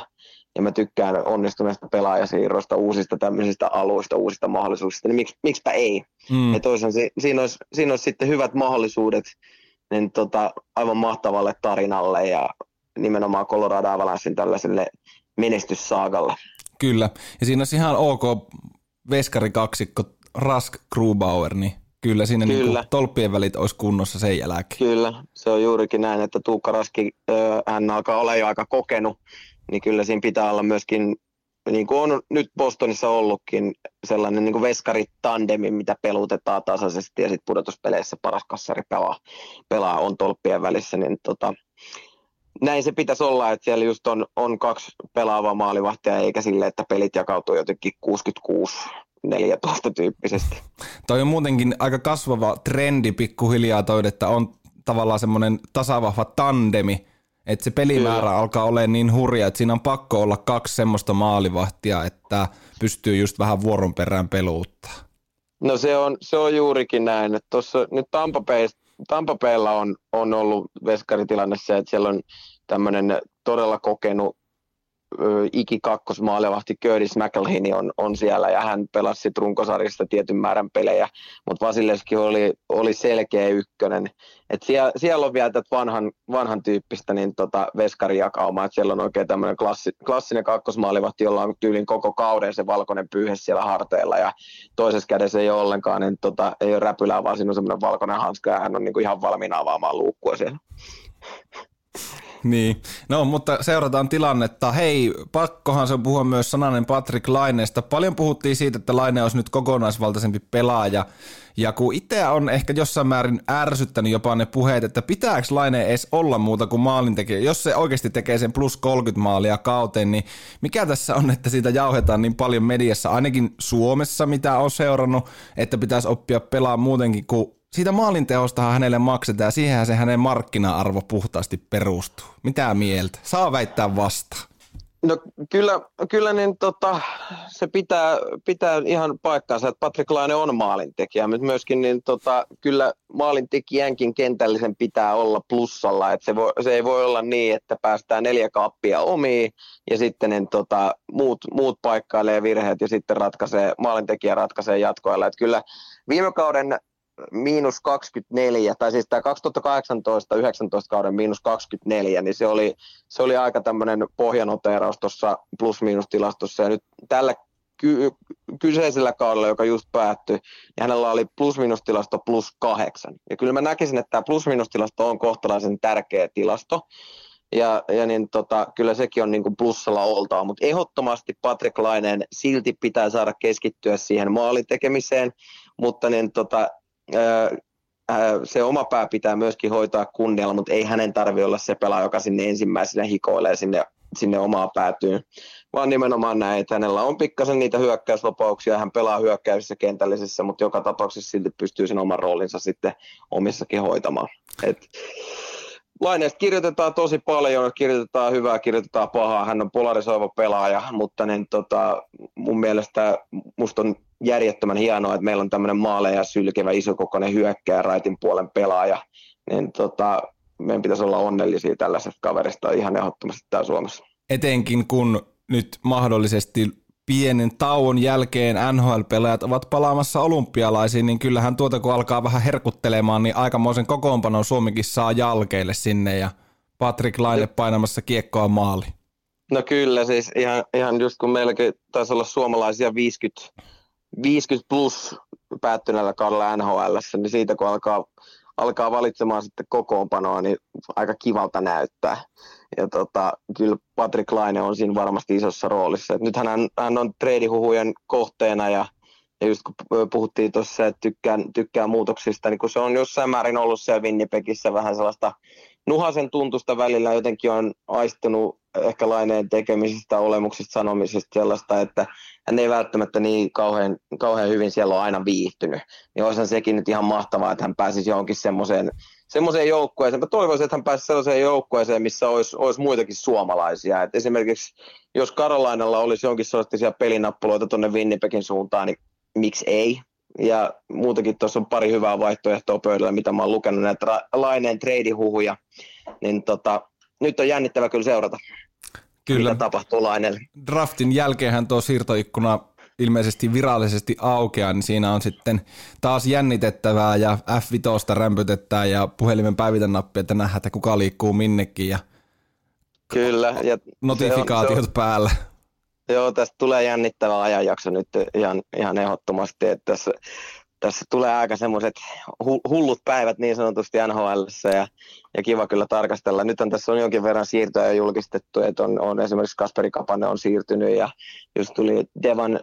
ja mä tykkään onnistuneista pelaajasiirroista, uusista tämmöisistä aluista, uusista mahdollisuuksista, niin miksi, miksipä ei? Mm. Ja toisaalta siinä olisi, siinä olisi sitten hyvät mahdollisuudet niin tota, aivan mahtavalle tarinalle ja nimenomaan Colorado Avalanchein tällaiselle menestyssaagalle. Kyllä, ja siinä olisi ihan ok veskari kaksikko Rask Grubauer, niin kyllä siinä niinku kyllä. Niin tolppien välit olisi kunnossa sen jälkeen. Kyllä, se on juurikin näin, että Tuukka Raski, hän alkaa olla jo aika kokenut, niin kyllä siinä pitää olla myöskin niin kuin on nyt Bostonissa ollutkin, sellainen niin veskaritandemi, mitä pelutetaan tasaisesti ja sitten pudotuspeleissä paras kassari pelaa, pelaa on tolppien välissä, niin tota, näin se pitäisi olla, että siellä just on, on kaksi pelaavaa maalivahtia, eikä sille, että pelit jakautuu jotenkin 66 14 tyyppisesti. Toi on muutenkin aika kasvava trendi pikkuhiljaa toi, että on tavallaan semmoinen tasavahva tandemi, että se pelimäärä Kyllä. alkaa olemaan niin hurja, että siinä on pakko olla kaksi semmoista maalivahtia, että pystyy just vähän vuoron perään peluuttaa. No se on, se on juurikin näin. Että tossa, nyt Tampapeilla on, on ollut veskaritilanne se, että siellä on tämmöinen todella kokenut iki kakkosmaalevahti Curtis McElhinney on, on siellä ja hän pelasi sit runkosarjasta tietyn määrän pelejä, mutta Vasileski oli, oli selkeä ykkönen. Et siellä, siellä on vielä tätä vanhan, vanhan tyyppistä niin tota veskarijakaumaa, että siellä on oikein tämmöinen klassi, klassinen kakkosmaalivahti, jolla on tyylin koko kauden se valkoinen pyyhe siellä harteilla ja toisessa kädessä ei ole ollenkaan, niin tota, ei ole räpylää, vaan siinä on semmoinen valkoinen hanska ja hän on niinku ihan valmiina avaamaan luukkua siellä. Niin, no mutta seurataan tilannetta. Hei, pakkohan se puhua myös sananen Patrick Laineesta. Paljon puhuttiin siitä, että Laine olisi nyt kokonaisvaltaisempi pelaaja. Ja kun itse on ehkä jossain määrin ärsyttänyt jopa ne puheet, että pitääkö Laine edes olla muuta kuin maalintekijä. Jos se oikeasti tekee sen plus 30 maalia kauteen, niin mikä tässä on, että siitä jauhetaan niin paljon mediassa, ainakin Suomessa, mitä on seurannut, että pitäisi oppia pelaa muutenkin kuin siitä maalinteostahan hänelle maksetaan ja siihenhän se hänen markkina-arvo puhtaasti perustuu. Mitä mieltä? Saa väittää vasta. No kyllä, kyllä niin tota, se pitää, pitää ihan paikkaansa, että Patrick Laine on maalintekijä, mutta myöskin niin tota, kyllä maalintekijänkin kentällisen pitää olla plussalla, että se, voi, se ei voi olla niin, että päästään neljä kaappia omiin ja sitten niin tota, muut, muut paikkailee virheet ja sitten ratkaisee, maalintekijä ratkaisee jatkoilla. Että kyllä viime kauden miinus 24, tai siis tämä 2018-19 kauden miinus 24, niin se oli, se oli aika tämmöinen pohjanoteeraus tuossa plus-miinus-tilastossa, ja nyt tällä ky- kyseisellä kaudella, joka just päättyi, niin hänellä oli plus-miinus-tilasto plus kahdeksan. Ja kyllä mä näkisin, että tämä plus-miinus-tilasto on kohtalaisen tärkeä tilasto, ja, ja niin tota, kyllä sekin on niin kuin plussalla oltava, mutta ehdottomasti Patrick Laineen silti pitää saada keskittyä siihen maalitekemiseen, mutta niin tota, se oma pää pitää myöskin hoitaa kunnialla, mutta ei hänen tarvi olla se pelaaja, joka sinne ensimmäisenä hikoilee sinne, sinne omaa päätyyn, vaan nimenomaan näin, että hänellä on pikkasen niitä hyökkäyslopauksia, hän pelaa hyökkäyksissä kentällisessä, mutta joka tapauksessa silti pystyy sen oman roolinsa sitten omissakin hoitamaan. Et, Laineesta kirjoitetaan tosi paljon, kirjoitetaan hyvää, kirjoitetaan pahaa. Hän on polarisoiva pelaaja, mutta niin, tota, mun mielestä musta on järjettömän hienoa, että meillä on tämmöinen maaleja sylkevä isokokoinen hyökkää raitin puolen pelaaja. Niin, tota, meidän pitäisi olla onnellisia tällaisesta kaverista ihan ehdottomasti täällä Suomessa. Etenkin kun nyt mahdollisesti pienen tauon jälkeen NHL-pelaajat ovat palaamassa olympialaisiin, niin kyllähän tuota kun alkaa vähän herkuttelemaan, niin aikamoisen kokoonpanon Suomikin saa jalkeille sinne ja Patrick Laine painamassa kiekkoa maali. No kyllä, siis ihan, ihan just kun meilläkin taisi olla suomalaisia 50, 50 plus päättyneellä kaudella NHL, niin siitä kun alkaa, alkaa valitsemaan sitten kokoonpanoa, niin aika kivalta näyttää. Ja tota, kyllä Patrick Laine on siinä varmasti isossa roolissa. Et nythän hän, hän on treidihuhujen kohteena ja, ja just kun puhuttiin tuossa, että tykkään, tykkään muutoksista, niin kun se on jossain määrin ollut siellä Winnipegissä vähän sellaista nuhasen tuntusta välillä jotenkin on aistunut ehkä laineen tekemisistä, olemuksista, sanomisista sellaista, että hän ei välttämättä niin kauhean, kauhean hyvin siellä ole aina viihtynyt. Niin olisihan sekin nyt ihan mahtavaa, että hän pääsisi johonkin semmoiseen semmoiseen joukkueeseen. Mä toivoisin, että hän pääsisi sellaiseen joukkueeseen, missä olisi, olisi muitakin suomalaisia. Et esimerkiksi jos Karolainalla olisi jonkin sorttisia pelinappuloita tuonne Winnipegin suuntaan, niin miksi ei? Ja muutakin tuossa on pari hyvää vaihtoehtoa pöydällä, mitä mä oon lukenut, näitä ra- Laineen treidihuhuja. Niin tota, nyt on jännittävä kyllä seurata, kyllä. mitä tapahtuu Laineelle. Draftin jälkeenhän tuo siirtoikkuna ilmeisesti virallisesti aukeaa, niin siinä on sitten taas jännitettävää ja F5 rämpytettää ja puhelimen päivitän nappi, että nähdään, että kuka liikkuu minnekin ja Kyllä. Ja notifikaatiot se on, se on, päällä. Joo, tästä tulee jännittävä ajanjakso nyt ihan, ihan ehdottomasti, että tässä, tässä tulee aika semmoiset hullut päivät niin sanotusti NHL ja, ja kiva kyllä tarkastella. Nyt on tässä on jonkin verran siirtoja julkistettu, että on, on esimerkiksi Kasperi Kapanen on siirtynyt ja just tuli Devan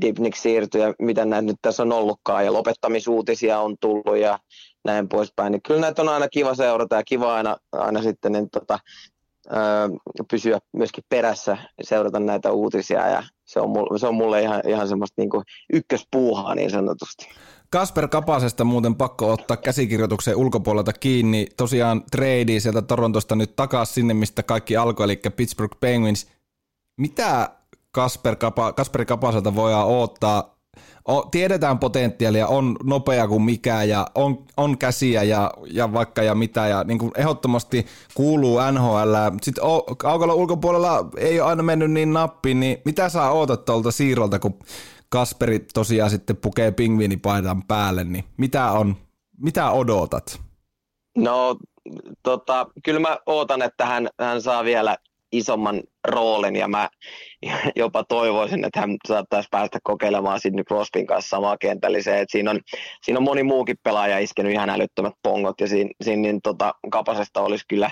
Dipnik siirtyi ja mitä näitä nyt tässä on ollutkaan ja lopettamisuutisia on tullut ja näin poispäin. Niin kyllä näitä on aina kiva seurata ja kiva aina, aina sitten niin tota, pysyä myöskin perässä, seurata näitä uutisia ja se on mulle, se on mulle ihan, ihan semmoista niin ykköspuuhaa niin sanotusti. Kasper Kapasesta muuten pakko ottaa käsikirjoituksen ulkopuolelta kiinni. Tosiaan trade sieltä Torontosta nyt takaisin sinne, mistä kaikki alkoi, eli Pittsburgh Penguins. Mitä Kasper Kapa, Kasperi Kapaselta voidaan odottaa. Tiedetään potentiaalia, on nopea kuin mikä ja on, on käsiä ja, ja vaikka ja mitä ja niin kuin ehdottomasti kuuluu NHL. Sitten kaukalla ulkopuolella ei ole aina mennyt niin nappiin, niin mitä saa ootat tuolta siirrolta, kun Kasperi tosiaan sitten pukee pingviinipaidan päälle, niin mitä on, mitä odotat? No tota, kyllä mä ootan, että hän, hän saa vielä isomman roolin ja mä jopa toivoisin, että hän saattaisi päästä kokeilemaan Sidney Crosbyn kanssa samaa kentälliseen. Et siinä, on, siinä on moni muukin pelaaja iskenyt ihan älyttömät pongot ja siinä, siinä niin tota, kapasesta olisi kyllä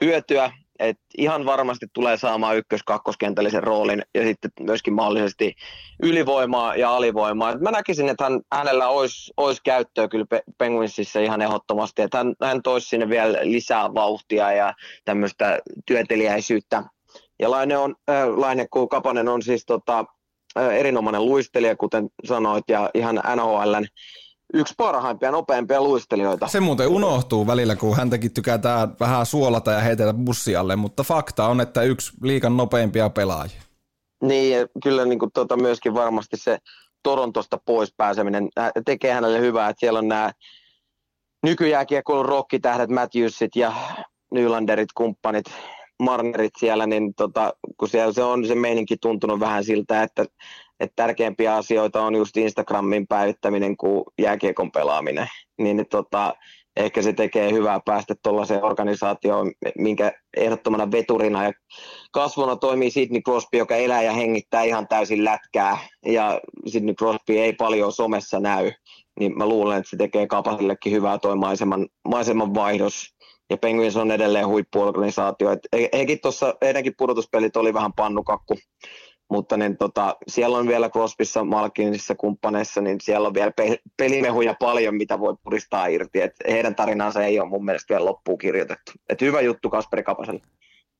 hyötyä et ihan varmasti tulee saamaan ykkös-kakkoskentällisen roolin ja sitten myöskin mahdollisesti ylivoimaa ja alivoimaa. Et mä näkisin, että hän, hänellä olisi, olisi käyttöä kyllä Penguinsissa ihan ehdottomasti, että hän, hän toisi sinne vielä lisää vauhtia ja tämmöistä työteliäisyyttä. Ja Laine, on, äh, Laine kun Kapanen on siis tota, äh, erinomainen luistelija, kuten sanoit, ja ihan NHLn yksi parhaimpia nopeimpia luistelijoita. Se muuten unohtuu välillä, kun häntäkin tykätään vähän suolata ja heitellä bussialle, mutta fakta on, että yksi liikan nopeimpia pelaajia. Niin, kyllä niin kuin, tota, myöskin varmasti se Torontosta pois pääseminen äh, tekee hänelle hyvää, että siellä on nämä nykyjääkiekkoilun rokkitähdet, Matthewsit ja Nylanderit, kumppanit, Marnerit siellä, niin tota, kun siellä se on se meininki tuntunut vähän siltä, että että tärkeimpiä asioita on just Instagramin päivittäminen kuin jääkiekon pelaaminen. Niin, tota, ehkä se tekee hyvää päästä tuollaiseen organisaatioon, minkä ehdottomana veturina ja kasvuna toimii Sidney Crosby, joka elää ja hengittää ihan täysin lätkää, ja Sidney Crosby ei paljon somessa näy, niin mä luulen, että se tekee Kapasillekin hyvää toi maiseman, maiseman vaihdos, ja Penguins on edelleen huippuorganisaatio. Et tuossa, heidänkin pudotuspelit oli vähän pannukakku, mutta niin, tota, siellä on vielä Crosbyssa, Malkinissa, kumppaneissa, niin siellä on vielä pe- pelimehuja paljon, mitä voi puristaa irti. Et heidän tarinansa ei ole mun mielestä vielä loppuun kirjoitettu. Et hyvä juttu Kasperi Kapaselle.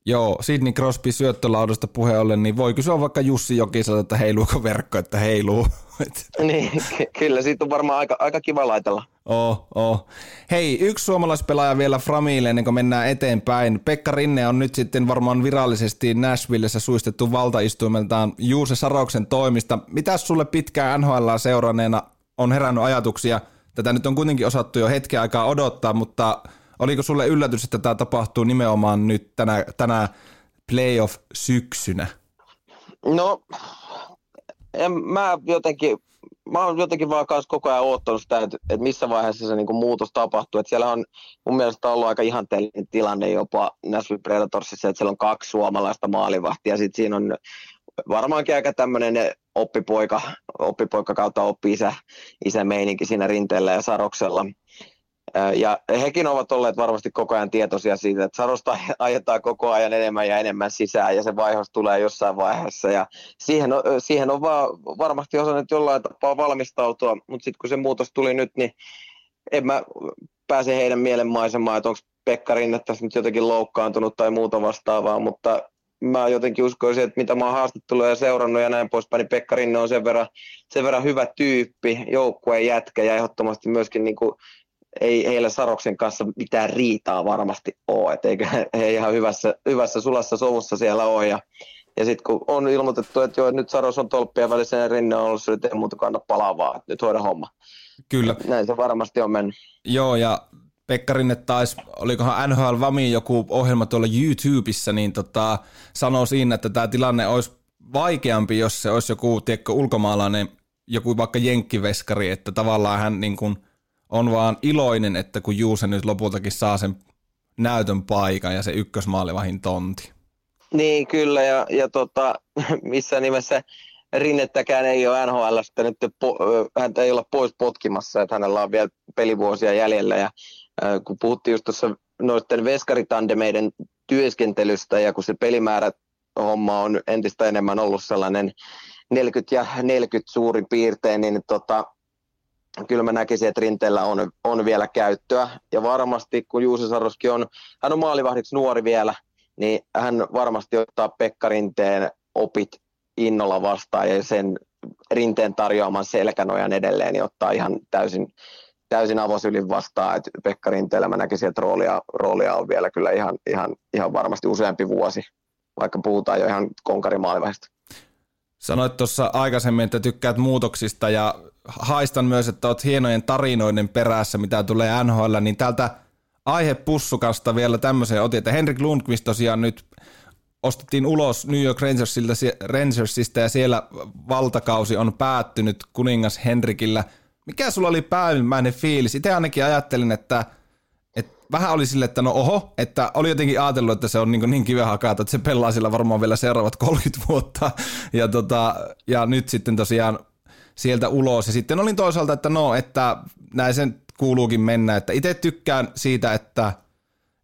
Joo, Sidney Crosby syöttölaudasta puheen ollen, niin voi kysyä vaikka Jussi Jokiselta, että heiluuko verkko, että heiluu. niin, kyllä siitä on varmaan aika, aika kiva laitella. Oh, oh. Hei, yksi suomalaispelaaja vielä Framille ennen kuin mennään eteenpäin. Pekka Rinne on nyt sitten varmaan virallisesti Nashvillessä suistettu valtaistuimeltaan Juuse Saroksen toimista. Mitä sulle pitkään NHL seuranneena on herännyt ajatuksia? Tätä nyt on kuitenkin osattu jo hetken aikaa odottaa, mutta oliko sulle yllätys, että tämä tapahtuu nimenomaan nyt tänä, tänä playoff-syksynä? No, en, mä jotenkin mä oon jotenkin vaan kanssa koko ajan oottanut sitä, että, että missä vaiheessa se niin kuin muutos tapahtuu. Että siellä on mun mielestä ollut aika ihanteellinen tilanne jopa Nashville Predatorsissa, että siellä on kaksi suomalaista maalivahtia. Sitten siinä on varmaankin aika tämmöinen oppipoika, oppipoika kautta oppi-isä isä meininki siinä rinteellä ja saroksella. Ja hekin ovat olleet varmasti koko ajan tietoisia siitä, että sarosta ajetaan koko ajan enemmän ja enemmän sisään ja se vaihos tulee jossain vaiheessa. Ja siihen on, siihen on vaan varmasti osannut jollain tapaa valmistautua, mutta sitten kun se muutos tuli nyt, niin en mä pääse heidän mielenmaisemaan, että onko Pekka Rinne tässä nyt jotenkin loukkaantunut tai muuta vastaavaa, mutta mä jotenkin uskoisin, että mitä mä oon haastatteluja ja seurannut ja näin poispäin, niin Pekka Rinne on sen verran, sen verran hyvä tyyppi, joukkueen jätkä ja ehdottomasti myöskin niin kuin ei heillä Saroksen kanssa mitään riitaa varmasti ole, että eikä he ihan hyvässä, hyvässä sulassa sovussa siellä ole. Ja, ja sitten kun on ilmoitettu, että joo, nyt Saros on tolppia välissä ja rinne on ollut, että ei muuta kannata palavaa, että nyt hoida homma. Kyllä. Näin se varmasti on mennyt. Joo, ja Pekka Rinne taisi, olikohan NHL Vami joku ohjelma tuolla YouTubessa, niin tota, sanoi siinä, että tämä tilanne olisi vaikeampi, jos se olisi joku tiedätkö, ulkomaalainen, joku vaikka jenkkiveskari, että tavallaan hän niin kuin – on vaan iloinen, että kun Juuse nyt lopultakin saa sen näytön paikan ja se ykkösmaalivahin tonti. Niin, kyllä, ja, ja tota, missä nimessä Rinnettäkään ei ole NHL nyt, po, häntä ei olla pois potkimassa, että hänellä on vielä pelivuosia jäljellä, ja äh, kun puhuttiin just tuossa noiden veskaritandemeiden työskentelystä, ja kun se pelimäärä homma on entistä enemmän ollut sellainen 40 ja 40 suurin piirtein, niin tota, kyllä mä näkisin, että Rinteellä on, on vielä käyttöä. Ja varmasti, kun Juuse Saroski on, hän on maalivahdiksi nuori vielä, niin hän varmasti ottaa Pekka Rinteen opit innolla vastaan ja sen Rinteen tarjoaman selkänojan edelleen, niin ottaa ihan täysin, täysin avosylin vastaan. Et Pekka Rinteellä mä näkisin, että roolia, roolia on vielä kyllä ihan, ihan, ihan varmasti useampi vuosi, vaikka puhutaan jo ihan konkarimaalivahdista. Sanoit tuossa aikaisemmin, että tykkäät muutoksista ja haistan myös, että oot hienojen tarinoiden perässä, mitä tulee NHL, niin täältä aihepussukasta vielä tämmöisen otin, että Henrik Lundqvist tosiaan nyt ostettiin ulos New York Rangersilta, Rangersista ja siellä valtakausi on päättynyt kuningas Henrikillä. Mikä sulla oli päällimmäinen fiilis? Itse ainakin ajattelin, että Et vähän oli sille, että no oho, että oli jotenkin ajatellut, että se on niin, niin kiven hakata, että se pelaa sillä varmaan vielä seuraavat 30 vuotta. Ja, tota, ja nyt sitten tosiaan sieltä ulos. Ja sitten olin toisaalta, että no, että näin sen kuuluukin mennä. Että itse tykkään siitä, että,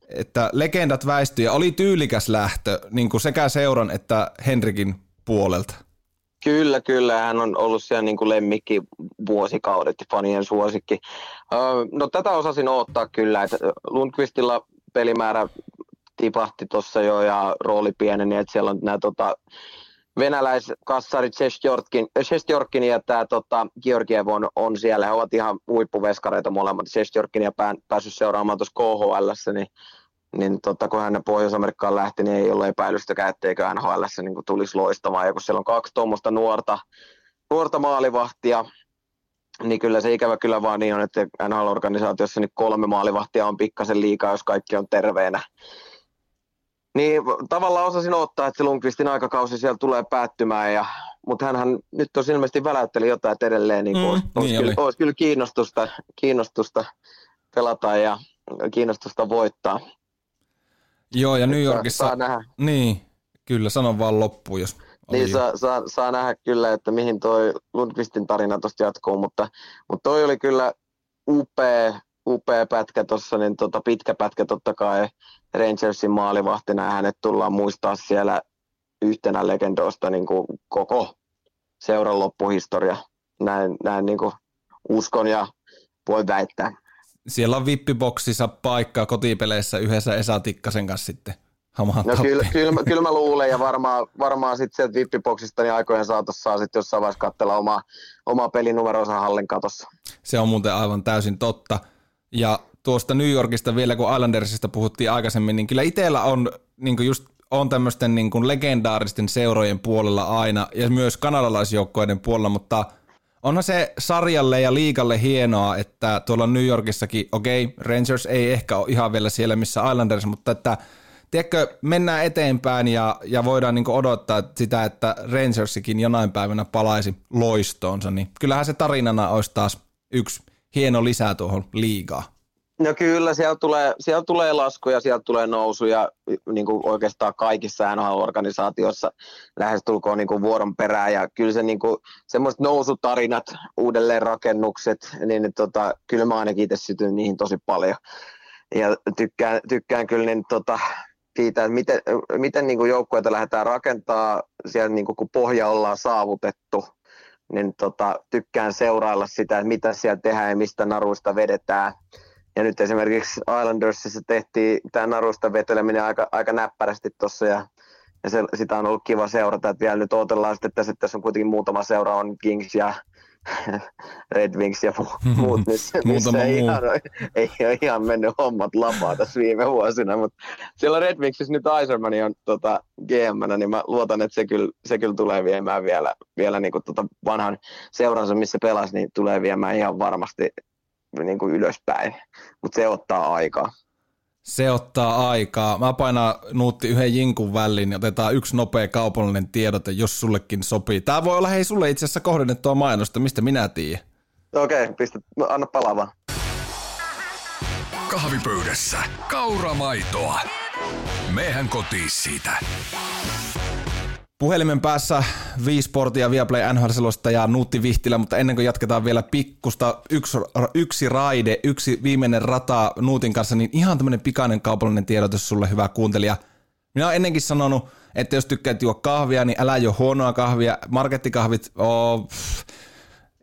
että legendat väistyi ja oli tyylikäs lähtö niin kuin sekä seuran että Henrikin puolelta. Kyllä, kyllä. Hän on ollut siellä niin kuin lemmikki vuosikaudet ja fanien suosikki. No tätä osasin odottaa kyllä, että Lundqvistilla pelimäärä tipahti tuossa jo ja rooli pieneni, että siellä on nämä tota, venäläiskassari Shestjorkin ja tämä tota, Georgiev on, on, siellä. He ovat ihan huippuveskareita molemmat. Shestjorkin ja pään, päässyt seuraamaan tuossa KHL, niin, niin tota, kun hän Pohjois-Amerikkaan lähti, niin ei ole epäilystäkään, etteikö NHL niin tulisi loistamaan. Ja kun siellä on kaksi tuommoista nuorta, nuorta maalivahtia, niin kyllä se ikävä kyllä vaan niin on, että NHL-organisaatiossa niin kolme maalivahtia on pikkasen liikaa, jos kaikki on terveenä. Niin tavallaan osasin ottaa, että se Lundqvistin aikakausi siellä tulee päättymään, ja, mutta hän nyt on ilmeisesti väläytteli jotain, että edelleen niin mm, olisi, niin olisi, kyllä, olisi kyllä kiinnostusta, kiinnostusta pelata ja kiinnostusta voittaa. Joo, ja New Yorkissa... Saa, saa nähdä. Niin, kyllä, sanon vaan loppuun, jos niin, saa, saa, saa, nähdä kyllä, että mihin toi Lundqvistin tarina tuosta jatkuu, mutta, mutta toi oli kyllä upea, upea pätkä tuossa, niin tota, pitkä pätkä totta kai Rangersin maalivahtina ja hänet tullaan muistaa siellä yhtenä legendoista niin kuin koko seuran loppuhistoria. Näin, näin niin kuin uskon ja voi väittää. Siellä on vippiboksissa paikkaa kotipeleissä yhdessä Esa Tikkasen kanssa sitten. No kyllä, kyllä, kyllä, mä luulen ja varmaan, varmaan sitten sieltä vippiboksista niin aikojen saatossa saa sitten jossain vaiheessa katsella omaa, omaa pelinumeronsa hallin katossa. Se on muuten aivan täysin totta. Ja tuosta New Yorkista vielä, kun Islandersista puhuttiin aikaisemmin, niin kyllä itsellä on niin just on tämmöisten niin kuin legendaaristen seurojen puolella aina ja myös kanadalaisjoukkoiden puolella, mutta onhan se sarjalle ja liikalle hienoa, että tuolla New Yorkissakin, okei, okay, Rangers ei ehkä ole ihan vielä siellä missä Islanders, mutta että tiedätkö, mennään eteenpäin ja, ja voidaan niin odottaa sitä, että Rangersikin jonain päivänä palaisi loistoonsa, niin kyllähän se tarinana olisi taas yksi hieno lisää tuohon liigaan. No kyllä, siellä tulee, siellä tulee laskuja, siellä tulee nousuja niin kuin oikeastaan kaikissa NHL-organisaatioissa lähestulkoon niin kuin vuoron perään. Ja kyllä se niin kuin, semmoiset nousutarinat, uudelleenrakennukset, niin tota, kyllä mä ainakin itse sytyn niihin tosi paljon. Ja tykkään, tykkään kyllä niin, tota, siitä, että miten, miten niin kuin joukkueita lähdetään rakentaa siellä niin kuin, kun pohja ollaan saavutettu, niin tota, tykkään seurailla sitä, että mitä siellä tehdään ja mistä naruista vedetään – ja nyt esimerkiksi Islandersissa tehtiin tämä narusta veteleminen aika, aika näppärästi tuossa ja, ja se, sitä on ollut kiva seurata, että vielä nyt odotellaan sitten, että tässä on kuitenkin muutama seura, on Kings ja Red Wings ja muut, missä, missä ei, ihan, ei ole ihan mennyt hommat lapaa tässä viime vuosina, mutta siellä Red Wingsissä nyt Iserman on tota, gm niin mä luotan, että se kyllä, se kyllä tulee viemään vielä, vielä niin kuin tota vanhan seuransa, missä pelasi, niin tulee viemään ihan varmasti niin kuin ylöspäin, mutta se ottaa aikaa. Se ottaa aikaa. Mä painan nuutti yhden jinkun väliin ja otetaan yksi nopea kaupallinen tiedote, jos sullekin sopii. Tää voi olla hei sulle itse asiassa kohdennettua mainosta, mistä minä tiedän. Okei, okay, pistä, anna palava. Kahvipöydässä kauramaitoa. Mehän kotiin siitä. Puhelimen päässä Viisportia, Viaplay nhl ja Nuutti Vihtilä, mutta ennen kuin jatketaan vielä pikkusta yksi, yksi raide, yksi viimeinen rata Nuutin kanssa, niin ihan tämmöinen pikainen kaupallinen tiedotus sulle, hyvä kuuntelija. Minä olen ennenkin sanonut, että jos tykkäät juo kahvia, niin älä jo huonoa kahvia. Markettikahvit, oh, pff,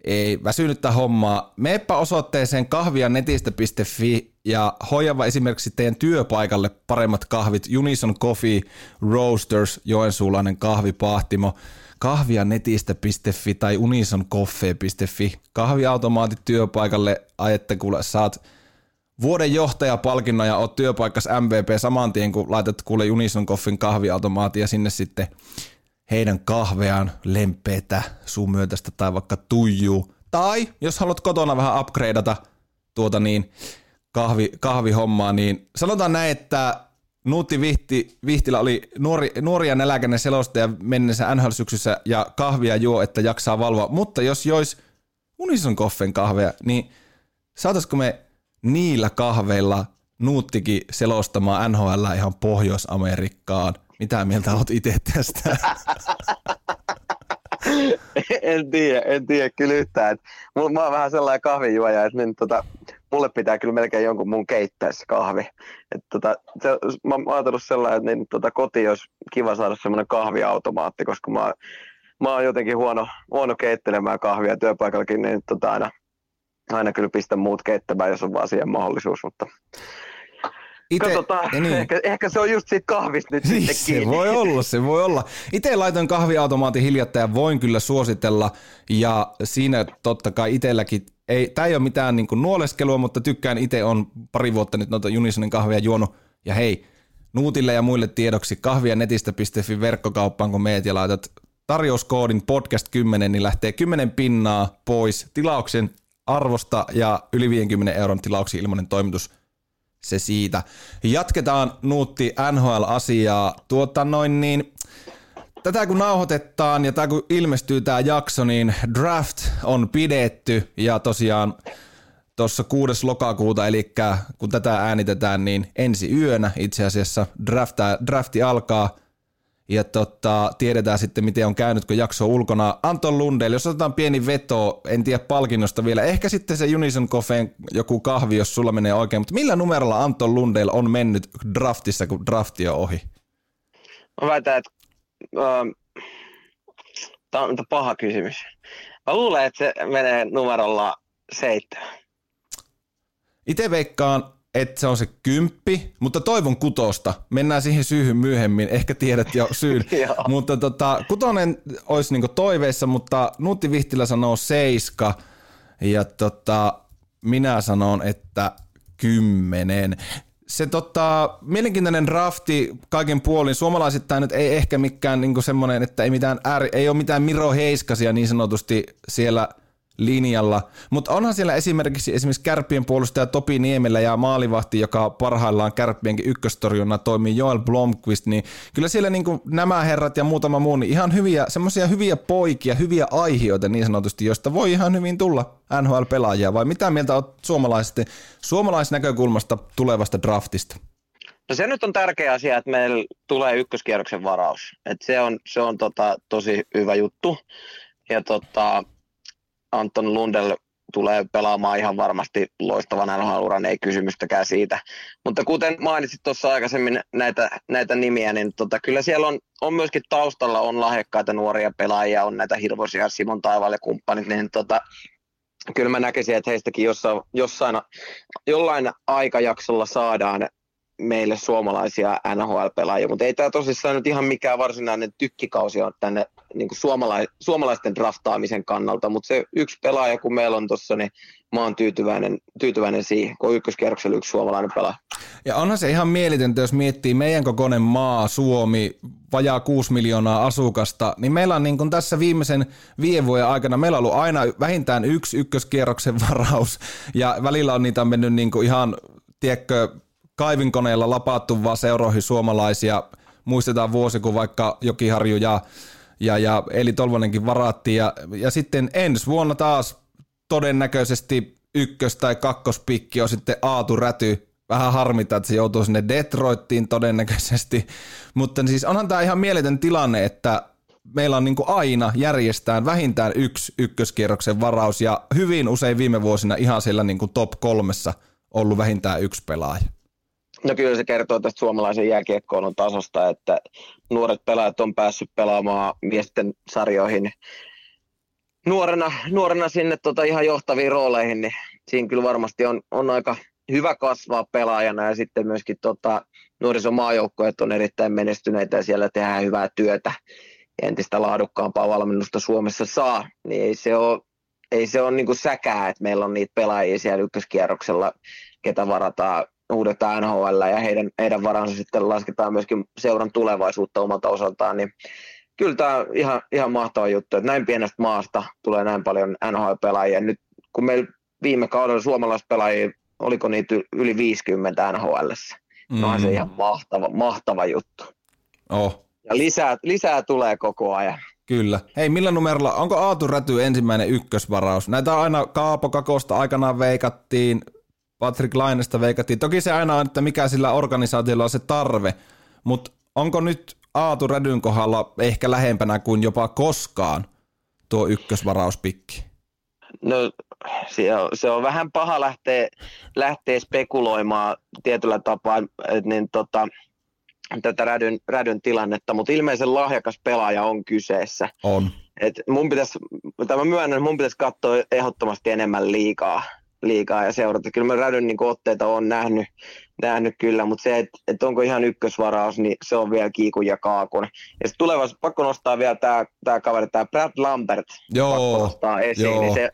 ei väsynyttä hommaa. Meepä osoitteeseen kahvianetistä.fi ja hoijava esimerkiksi teidän työpaikalle paremmat kahvit. Unison Coffee Roasters, joensuulainen kahvipahtimo. Kahvianetistä.fi tai unisoncoffee.fi. Kahviautomaatit työpaikalle, ajette kuule, saat vuoden johtajapalkinnon ja oot työpaikassa MVP saman tien, kun laitat kuule Unison Coffin kahviautomaati ja sinne sitten heidän kahveaan lempeetä sun myötästä tai vaikka tuijuu. Tai jos haluat kotona vähän upgradeata tuota niin kahvi, kahvihommaa, niin sanotaan näin, että Nuutti Vihti, Vihtilä oli nuori, nuori ja nälkäinen selostaja mennessä NHL-syksyssä ja kahvia juo, että jaksaa valvoa. Mutta jos jois Unison Koffen kahveja, niin saataisiko me niillä kahveilla Nuuttikin selostamaan NHL ihan Pohjois-Amerikkaan. Mitä mieltä oot itse tästä? en tiedä, en tiedä kyllä yhtään. mulla, mä oon vähän sellainen kahvijuoja, että niin, tota, mulle pitää kyllä melkein jonkun mun keittää se kahvi. Et, tota, se, mä oon ajatellut sellainen, että niin, tota, koti olisi kiva saada semmoinen kahviautomaatti, koska mä, mä oon jotenkin huono, huono keittelemään kahvia työpaikallakin, niin tota, aina, aina kyllä pistän muut keittämään, jos on vaan siihen mahdollisuus, mutta Ite, Katsotaan, niin. ehkä, ehkä, se on just siitä kahvista nyt niin, sitten kiinni. Se voi olla, se voi olla. Itse laitoin kahviautomaatin hiljattain ja voin kyllä suositella. Ja siinä totta kai itselläkin, ei, tämä ei ole mitään niin kuin nuoleskelua, mutta tykkään itse on pari vuotta nyt noita Unisonin kahvia juonut. Ja hei, Nuutille ja muille tiedoksi kahvia netistä.fi verkkokauppaan, kun meet ja laitat tarjouskoodin podcast 10, niin lähtee 10 pinnaa pois tilauksen arvosta ja yli 50 euron tilauksiin ilmainen toimitus – se siitä. Jatketaan Nuutti NHL-asiaa. Tuota noin niin, tätä kun nauhoitetaan ja tämä kun ilmestyy tämä jakso, niin draft on pidetty ja tosiaan tuossa 6. lokakuuta, eli kun tätä äänitetään, niin ensi yönä itse asiassa drafti alkaa – ja tota, tiedetään sitten, miten on käynyt, kun jakso on ulkona. Anton Lundell, jos otetaan pieni veto, en tiedä palkinnosta vielä, ehkä sitten se Unison Coffeen joku kahvi, jos sulla menee oikein, mutta millä numerolla Anton Lundell on mennyt draftissa, kun drafti on ohi? Mä väitän, että ähm, tämä on paha kysymys. Mä luulen, että se menee numerolla seitsemän. Itse veikkaan että se on se kymppi, mutta toivon kutosta. Mennään siihen syyhyn myöhemmin, ehkä tiedät jo syyn. mutta tota, kutonen olisi niinku toiveissa, mutta Nuutti Vihtilä sanoo seiska ja tota, minä sanon, että kymmenen. Se tota, mielenkiintoinen drafti kaiken puolin. Suomalaisittain nyt ei ehkä mikään niinku semmoinen, että ei, mitään ääri, ei ole mitään Miro Heiskasia niin sanotusti siellä – linjalla. Mutta onhan siellä esimerkiksi esimerkiksi kärppien puolustaja Topi Niemelä ja maalivahti, joka parhaillaan kärppienkin ykköstorjunna toimii Joel Blomqvist, niin kyllä siellä niin nämä herrat ja muutama muu, niin ihan hyviä, semmoisia hyviä poikia, hyviä aihioita niin sanotusti, joista voi ihan hyvin tulla NHL-pelaajia, vai mitä mieltä olet suomalaisten, suomalaisnäkökulmasta tulevasta draftista? No se nyt on tärkeä asia, että meillä tulee ykköskierroksen varaus. Et se on, se on tota, tosi hyvä juttu. Ja tota, Anton Lundell tulee pelaamaan ihan varmasti loistavan NHL-uran, ei kysymystäkään siitä. Mutta kuten mainitsit tuossa aikaisemmin näitä, näitä nimiä, niin tota, kyllä siellä on, on myöskin taustalla on lahjakkaita nuoria pelaajia, on näitä hirvoisia Simon Taivaal ja kumppanit, niin tota, kyllä mä näkisin, että heistäkin jossain, jossain jollain aikajaksolla saadaan meille suomalaisia NHL-pelaajia, mutta ei tämä tosissaan nyt ihan mikään varsinainen tykkikausi on tänne niin kuin suomalais- suomalaisten draftaamisen kannalta, mutta se yksi pelaaja, kun meillä on tuossa, niin mä oon tyytyväinen, tyytyväinen siihen, kun ykköskierroksella yksi suomalainen pelaaja. Ja onhan se ihan mielitöntä, jos miettii meidän kokoinen maa, Suomi, vajaa 6 miljoonaa asukasta, niin meillä on niin kuin tässä viimeisen viiden vuoden aikana, meillä on ollut aina vähintään yksi ykköskierroksen varaus, ja välillä on niitä mennyt niin kuin ihan, tiedätkö, kaivinkoneella lapattu vaan seuroihin suomalaisia. Muistetaan vuosi, kun vaikka Jokiharju ja, ja, ja Eli Tolvonenkin varattiin. Ja, ja sitten ensi vuonna taas todennäköisesti ykkös- tai kakkospikki on sitten Aatu Räty. Vähän harmita, että se joutuu sinne Detroittiin todennäköisesti. Mutta siis onhan tämä ihan mieletön tilanne, että meillä on niin kuin aina järjestään vähintään yksi ykköskierroksen varaus ja hyvin usein viime vuosina ihan siellä niin kuin top kolmessa ollut vähintään yksi pelaaja. No kyllä se kertoo tästä suomalaisen jääkiekkoilun tasosta, että nuoret pelaajat on päässyt pelaamaan miesten sarjoihin nuorena, nuorena sinne tota ihan johtaviin rooleihin, niin siinä kyllä varmasti on, on aika hyvä kasvaa pelaajana. Ja sitten myöskin tota, nuorisomaajoukkoet on erittäin menestyneitä ja siellä tehdään hyvää työtä. Entistä laadukkaampaa valmennusta Suomessa saa, niin ei se ole, ei se ole niin säkää, että meillä on niitä pelaajia siellä ykköskierroksella, ketä varataan uudet NHL ja heidän, heidän varansa sitten lasketaan myöskin seuran tulevaisuutta omalta osaltaan, niin kyllä tämä on ihan, ihan mahtava juttu, että näin pienestä maasta tulee näin paljon NHL-pelaajia. Nyt kun meillä viime kaudella suomalaispelaajia, oliko niitä yli 50 NHL, mm. no on se ihan mahtava, mahtava juttu. Oh. Ja lisää, lisää tulee koko ajan. Kyllä. Hei, millä numerolla, onko Aatu Räty ensimmäinen ykkösvaraus? Näitä aina Kaapo Kakosta aikanaan veikattiin, Patrick Lainesta veikattiin. Toki se aina on, että mikä sillä organisaatiolla on se tarve, mutta onko nyt Aatu Rädyn kohdalla ehkä lähempänä kuin jopa koskaan tuo ykkösvarauspikki? No se on, se on vähän paha lähteä, lähteä spekuloimaan tietyllä tapaa että niin, tota, tätä rädyn, rädyn tilannetta, mutta ilmeisen lahjakas pelaaja on kyseessä. On. Et mun pitäisi, tämä myönnän, mun pitäisi katsoa ehdottomasti enemmän liikaa, liikaa ja seurata. Kyllä mä rädyn niin otteita on nähnyt, nähnyt kyllä, mutta se, että et onko ihan ykkösvaraus, niin se on vielä kiikun ja kaakun. Ja sitten tulevaisuudessa pakko nostaa vielä tämä tää kaveri, tämä Brad Lambert, joo, pakko nostaa esiin. joo. Niin se,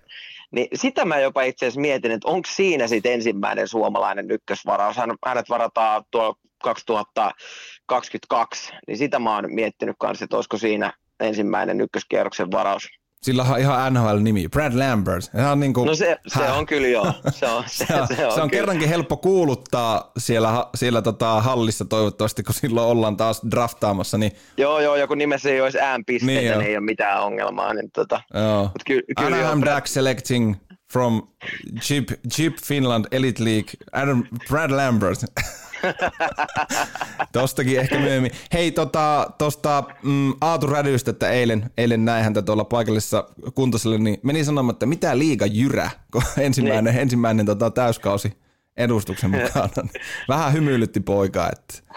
niin sitä mä jopa itse asiassa mietin, että onko siinä sitten ensimmäinen suomalainen ykkösvaraus. Hän, hänet varataan tuolla 2022, niin sitä mä oon miettinyt kanssa, että olisiko siinä ensimmäinen ykköskierroksen varaus. Sillä on ihan NHL-nimi, Brad Lambert. Se on, niin kuin, No se, se on kyllä joo. Se on, se, se on, se on, se on kyllä. kerrankin helppo kuuluttaa siellä, siellä tota hallissa toivottavasti, kun silloin ollaan taas draftaamassa. Niin, Joo, joo, ja kun nimessä ei olisi äänpisteitä, Niin niin, ei ole mitään ongelmaa. Niin tota, joo. mut ky, kyllä Anaheim Ducks selecting from Jeep, Jeep Finland Elite League, Adam, Brad Lambert. Tostakin ehkä myöhemmin. Hei, tota, tosta mm, Aatu Rädystä, että eilen, eilen näin häntä tuolla paikallisessa kuntosella, niin meni sanomaan, että mitä liiga jyrä, kun ensimmäinen, niin. ensimmäinen tota, täyskausi edustuksen mukana. Vähän hymyilytti poikaa. Että.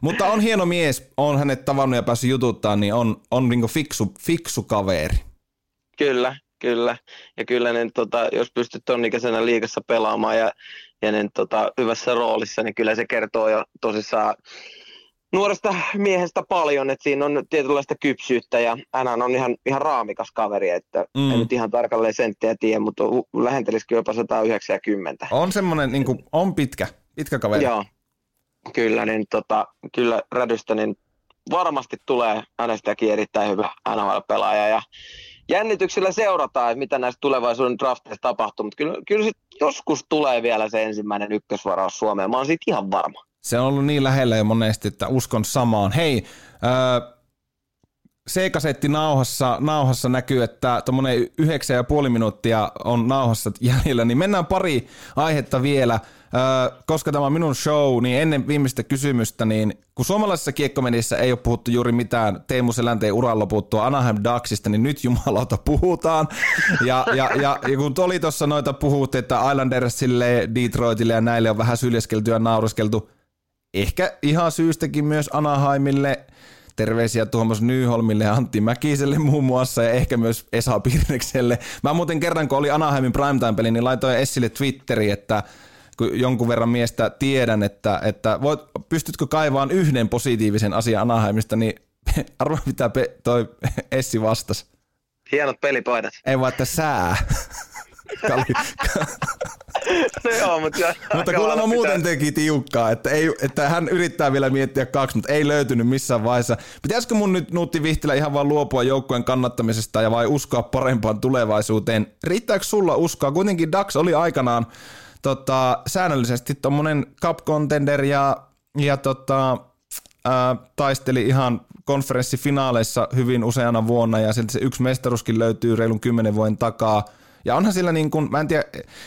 Mutta on hieno mies, on hänet tavannut ja päässyt jututtaa, niin on, on niinku fiksu, fiksu kaveri. Kyllä, kyllä. Ja kyllä niin, tota, jos pystyt ton ikäisenä liigassa pelaamaan ja, ja niin, tota, hyvässä roolissa, niin kyllä se kertoo jo tosissaan nuoresta miehestä paljon, että siinä on tietynlaista kypsyyttä ja hän on ihan, ihan raamikas kaveri, että Mm. en nyt ihan tarkalleen senttiä tiedä, mutta lähentelisikin jopa 190. On semmoinen, niinku, on pitkä, pitkä kaveri. Joo, kyllä, niin tota, kyllä Rädystä niin varmasti tulee hänestäkin erittäin hyvä NHL-pelaaja ja jännityksellä seurataan, että mitä näistä tulevaisuuden drafteista tapahtuu, mutta kyllä, kyllä sit joskus tulee vielä se ensimmäinen ykkösvaraus Suomeen, mä oon siitä ihan varma. Se on ollut niin lähellä jo monesti, että uskon samaan. Hei, öö, C-kasetti nauhassa, nauhassa näkyy, että tuommoinen yhdeksän ja puoli minuuttia on nauhassa jäljellä, niin mennään pari aihetta vielä. Koska tämä on minun show, niin ennen viimeistä kysymystä, niin kun suomalaisessa kiekkomedissä ei ole puhuttu juuri mitään Teemu Selänteen uran loputtua Anaheim Ducksista, niin nyt jumalauta puhutaan. Ja, ja, ja, ja kun oli tuossa noita puhuttiin, että Islandersille, Detroitille ja näille on vähän syljeskelty ja naureskeltu, ehkä ihan syystäkin myös Anaheimille, terveisiä Tuomas Nyholmille ja Antti Mäkiselle muun muassa ja ehkä myös Esa Pirnekselle. Mä muuten kerran, kun oli Anaheimin primetime-peli, niin laitoin Essille Twitteriin, että kun jonkun verran miestä tiedän, että, että voit, pystytkö kaivaan yhden positiivisen asian Anaheimista, niin arvaa mitä pe- toi Essi vastasi. Hienot pelipaidat. Ei vaan, että sää. Kali- No joo, mutta, jo- Mutta kuulemma muuten pitää- teki tiukkaa, että, ei, että hän yrittää vielä miettiä kaksi, mutta ei löytynyt missään vaiheessa. Pitäisikö mun nyt Nuutti Vihtilä ihan vaan luopua joukkueen kannattamisesta ja vai uskoa parempaan tulevaisuuteen? Riittääkö sulla uskoa? Kuitenkin Dax oli aikanaan tota, säännöllisesti tommonen cup contender ja, ja tota, ää, taisteli ihan konferenssifinaaleissa hyvin useana vuonna ja silti se yksi mestaruuskin löytyy reilun kymmenen vuoden takaa. Ja onhan sillä niin kuin, mä en tiedä,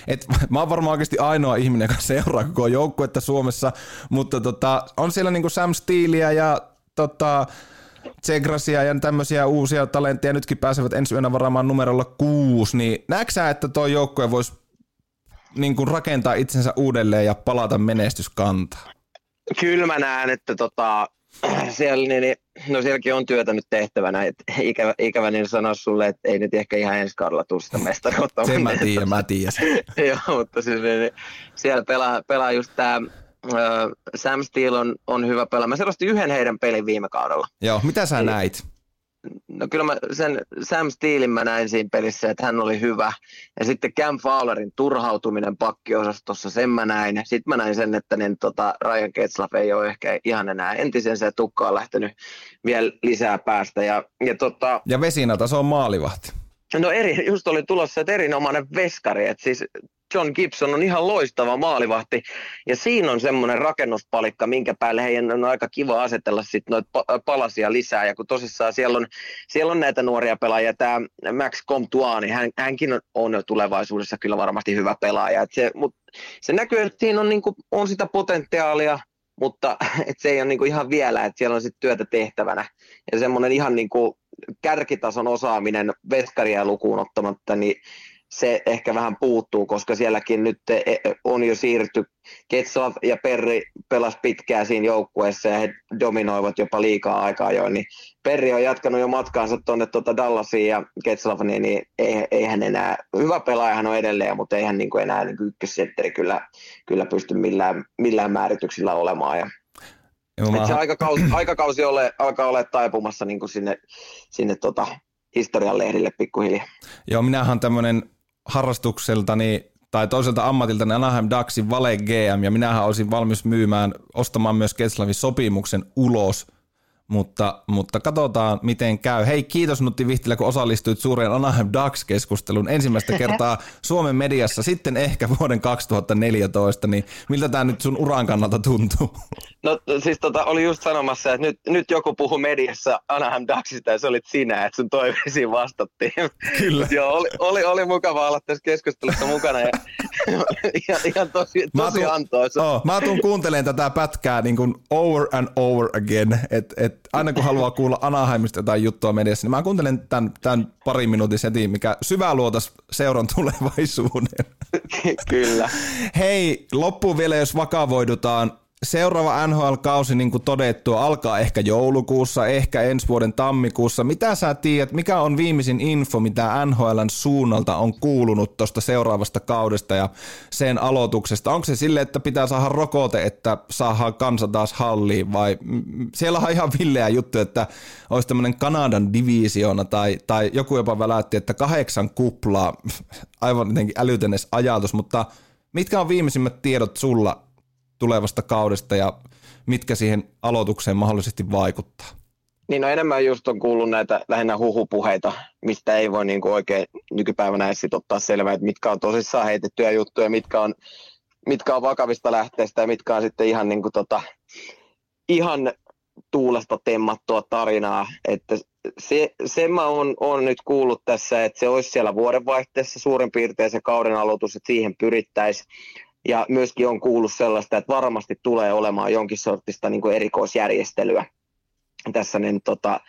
että mä oon varmaan oikeasti ainoa ihminen, joka seuraa koko joukkuetta Suomessa, mutta tota, on siellä niin kuin Sam Steelia ja tota, Tsegrasia ja tämmöisiä uusia talentteja nytkin pääsevät ensi yönä varaamaan numerolla kuusi, niin näetkö että tuo joukkue voisi niin kuin rakentaa itsensä uudelleen ja palata menestyskantaan? Kyllä mä näen, että tota, siellä, niin, niin, no sielläkin on työtä nyt tehtävänä. Et ikävä, ikävä niin sanoa sulle, että ei nyt ehkä ihan ensi kaudella tule sitä mestaruutta. Sen mä tiedän, mä tiedän. Joo, mutta siis niin, niin, siellä pelaa, pelaa just tämä Sam Steele on, on hyvä pelaa. Mä selostin yhden heidän pelin viime kaudella. Joo, mitä sä Ei. näit? No kyllä mä sen Sam Steelin mä näin siinä pelissä, että hän oli hyvä. Ja sitten Cam Fowlerin turhautuminen pakkiosastossa, sen mä näin. Sitten mä näin sen, että niin, tota, Ryan Getzlaff ei ole ehkä ihan enää entisensä ja tukka on lähtenyt vielä lisää päästä. Ja, ja tota, Ja Vesinata, se on maalivahti. No eri, just oli tulossa, että erinomainen veskari, että siis John Gibson on ihan loistava maalivahti. Ja siinä on semmoinen rakennuspalikka, minkä päälle heidän on aika kiva asetella sitten noita palasia lisää. Ja kun tosissaan siellä on, siellä on näitä nuoria pelaajia, tämä Max Comtois, niin hän, hänkin on, on jo tulevaisuudessa kyllä varmasti hyvä pelaaja. Et se, mut se näkyy, että siinä on, niinku, on sitä potentiaalia, mutta et se ei ole niinku ihan vielä, että siellä on sitten työtä tehtävänä. Ja semmoinen ihan niinku kärkitason osaaminen veskaria lukuun ottamatta, niin se ehkä vähän puuttuu, koska sielläkin nyt e, e, on jo siirty. Ketslav ja Perri pelas pitkään siinä joukkueessa ja he dominoivat jopa liikaa aikaa jo, niin Perri on jatkanut jo matkaansa tuonne tuota Dallasiin ja Ketslav, niin, niin ei, ei hän enää, hyvä pelaaja hän on edelleen, mutta ei hän niin kuin enää niin ykkössentteri kyllä, kyllä pysty millään, millään määrityksillä olemaan. Ja Joo, se aikakausi, aikakausi ole, alkaa olla taipumassa niin kuin sinne, sinne tota, historian lehdille pikkuhiljaa. Joo, minähän tämmöinen harrastukseltani tai toiselta ammatiltani Anaheim Ducksin vale GM, ja minähän olisin valmis myymään, ostamaan myös Keslavin sopimuksen ulos – mutta, mutta katsotaan miten käy. Hei, kiitos Nutti Vihtilä, kun osallistuit suureen Anaheim Ducks-keskustelun ensimmäistä kertaa Suomen mediassa, sitten ehkä vuoden 2014, niin miltä tämä nyt sun uran kannalta tuntuu? No siis tota, oli just sanomassa, että nyt, nyt joku puhuu mediassa Anaheim Ducksista ja se olit sinä, että sun toiveisiin vastattiin. Kyllä. Joo, oli, oli, oli, mukava olla tässä keskustelussa mukana ja ihan, ihan tosi, tosi antoisa. Oh, mä tuun kuuntelemaan tätä pätkää niin kuin over and over again, että et aina kun haluaa kuulla Anaheimista jotain juttua mediassa, niin mä kuuntelen tämän, tämän parin minuutin setin, mikä syvää luotas seuran tulevaisuuden. Kyllä. Hei, loppuun vielä, jos vakavoidutaan seuraava NHL-kausi, niin kuin todettu, alkaa ehkä joulukuussa, ehkä ensi vuoden tammikuussa. Mitä sä tiedät, mikä on viimeisin info, mitä NHLn suunnalta on kuulunut tuosta seuraavasta kaudesta ja sen aloituksesta? Onko se sille, että pitää saada rokote, että saadaan kansa taas halliin vai siellä on ihan villeä juttu, että olisi tämmöinen Kanadan divisioona tai, tai joku jopa välätti, että kahdeksan kuplaa, aivan jotenkin älytön ajatus, mutta mitkä on viimeisimmät tiedot sulla tulevasta kaudesta ja mitkä siihen aloitukseen mahdollisesti vaikuttaa? Niin no enemmän just on kuullut näitä lähinnä huhupuheita, mistä ei voi niin kuin oikein nykypäivänä edes ottaa selvää, että mitkä on tosissaan heitettyjä juttuja, mitkä on, mitkä on vakavista lähteistä ja mitkä on sitten ihan, niin kuin tota, ihan tuulesta temmattua tarinaa. Että se, se mä oon, oon nyt kuullut tässä, että se olisi siellä vuodenvaihteessa suurin piirtein se kauden aloitus, että siihen pyrittäisiin. Ja myöskin on kuullut sellaista, että varmasti tulee olemaan jonkin sortista niin kuin erikoisjärjestelyä tässä niin, tota,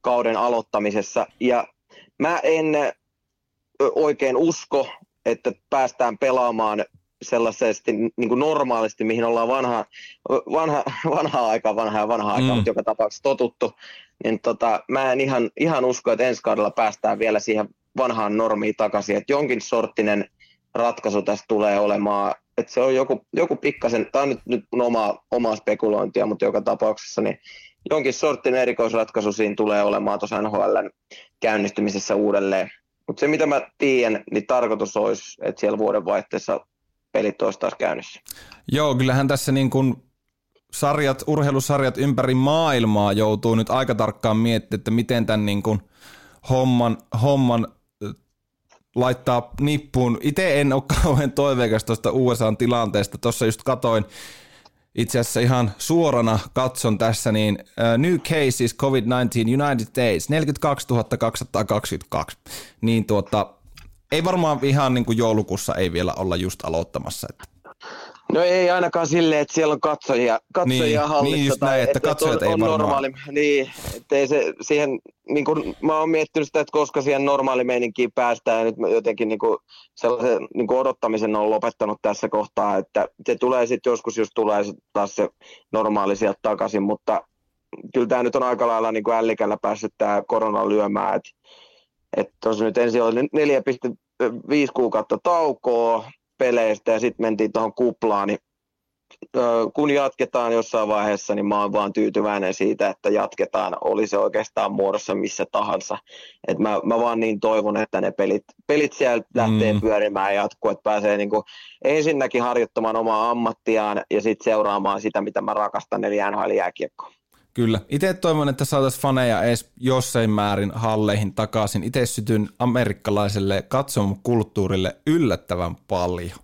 kauden aloittamisessa. Ja mä en oikein usko, että päästään pelaamaan sellaisesti niin kuin normaalisti, mihin ollaan vanha, vanha, vanhaa aikaa, vanhaa ja vanhaa aikaa, mm. joka tapauksessa totuttu, niin tota, mä en ihan, ihan usko, että ensi kaudella päästään vielä siihen vanhaan normiin takaisin, että jonkin sorttinen ratkaisu tästä tulee olemaan että se on joku, joku pikkasen, tämä on nyt, nyt oma, omaa spekulointia, mutta joka tapauksessa niin jonkin sortin erikoisratkaisu siinä tulee olemaan tuossa NHL käynnistymisessä uudelleen. Mutta se mitä mä tiedän, niin tarkoitus olisi, että siellä vuodenvaihteessa pelit olisi taas käynnissä. Joo, kyllähän tässä niin kuin sarjat, urheilusarjat ympäri maailmaa joutuu nyt aika tarkkaan miettimään, että miten tämän niin kuin homman, homman laittaa nippuun. Itse en ole kauhean toiveikas tuosta USA-tilanteesta. Tuossa just katoin, itse asiassa ihan suorana katson tässä, niin uh, New Cases COVID-19 United States 42 222. Niin tuota, ei varmaan ihan niin kuin joulukuussa ei vielä olla just aloittamassa. Että. No ei ainakaan silleen, että siellä on katsojia, katsojia niin, niin hallissa. Niin just näin, että, että katsojat on, ei on varmaan... normaali, Niin, ettei se siihen, niin kuin, mä oon miettinyt sitä, että koska siihen normaali meininkiin päästään, ja nyt mä jotenkin niin kuin, sellaisen niin kuin odottamisen on lopettanut tässä kohtaa, että se tulee sitten joskus, jos tulee taas se normaali sieltä takaisin, mutta kyllä tämä nyt on aika lailla niin kuin ällikällä päässyt tämä korona lyömään, että että tuossa nyt ensin oli 4,5 kuukautta taukoa, peleistä ja sitten mentiin tuohon kuplaan, niin kun jatketaan jossain vaiheessa, niin mä oon vaan tyytyväinen siitä, että jatketaan, oli se oikeastaan muodossa missä tahansa. Et mä, mä vaan niin toivon, että ne pelit, pelit sieltä lähtee mm. pyörimään ja jatkuu, että pääsee niin kuin ensinnäkin harjoittamaan omaa ammattiaan ja sitten seuraamaan sitä, mitä mä rakastan, eli NHL-jääkiekkoa. Kyllä. Itse toivon, että saataisiin faneja edes jossain määrin halleihin takaisin. Itse sytyn amerikkalaiselle katsomukulttuurille yllättävän paljon.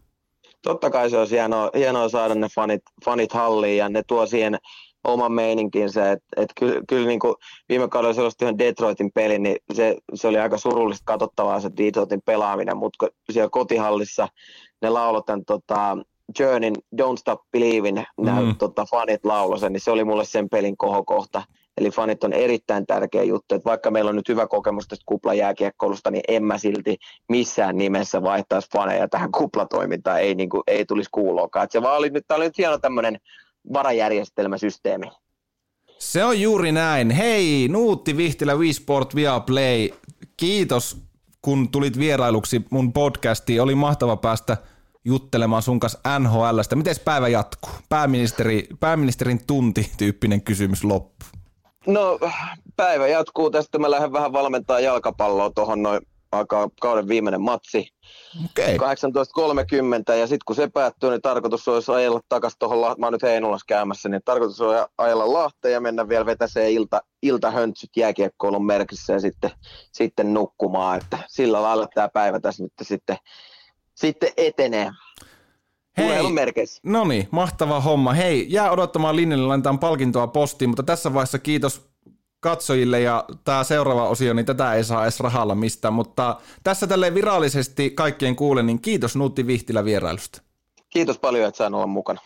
Totta kai se olisi hienoa, hienoa saada ne fanit, fanit halliin ja ne tuo siihen oman meininkinsä. Et, et kyllä, kyllä niin kuin viime kaudella sellaista yhden Detroitin peli, niin se, se oli aika surullista katsottavaa se Detroitin pelaaminen, mutta siellä kotihallissa ne laulot tämän tota, Journeyn Don't Stop Believin, mm. nämä tota, fanit laulosen, niin se oli mulle sen pelin kohokohta. Eli fanit on erittäin tärkeä juttu, että vaikka meillä on nyt hyvä kokemus tästä kuplajääkiekkoilusta, niin en mä silti missään nimessä vaihtaisi faneja tähän kuplatoimintaan, ei, niin kuin, ei tulisi kuuloakaan. se vaan oli nyt, tämä oli nyt hieno tämmöinen varajärjestelmäsysteemi. Se on juuri näin. Hei, Nuutti Vihtilä, WeSport Viaplay. Kiitos, kun tulit vierailuksi mun podcastiin. Oli mahtava päästä juttelemaan sun kanssa NHLstä. Miten päivä jatkuu? Pääministeri, pääministerin tunti-tyyppinen kysymys loppu. No päivä jatkuu tästä. Mä lähden vähän valmentaa jalkapalloa tuohon noin alkaa kauden viimeinen matsi. Okay. 18.30 ja sitten kun se päättyy, niin tarkoitus olisi ajella takaisin tuohon, mä oon nyt Heinolassa käymässä, niin tarkoitus on ajella Lahteen ja mennä vielä vetäseen ilta, iltahöntsyt jääkiekkoilun merkissä ja sitten, sitten nukkumaan, että sillä lailla tämä päivä tässä nyt sitten, sitten etenee. Hei, no niin, mahtava homma. Hei, jää odottamaan linjalle, laitetaan palkintoa postiin, mutta tässä vaiheessa kiitos katsojille ja tämä seuraava osio, niin tätä ei saa edes rahalla mistään, mutta tässä tälle virallisesti kaikkien kuulen, niin kiitos Nuutti Vihtilä vierailusta. Kiitos paljon, että sain olla mukana.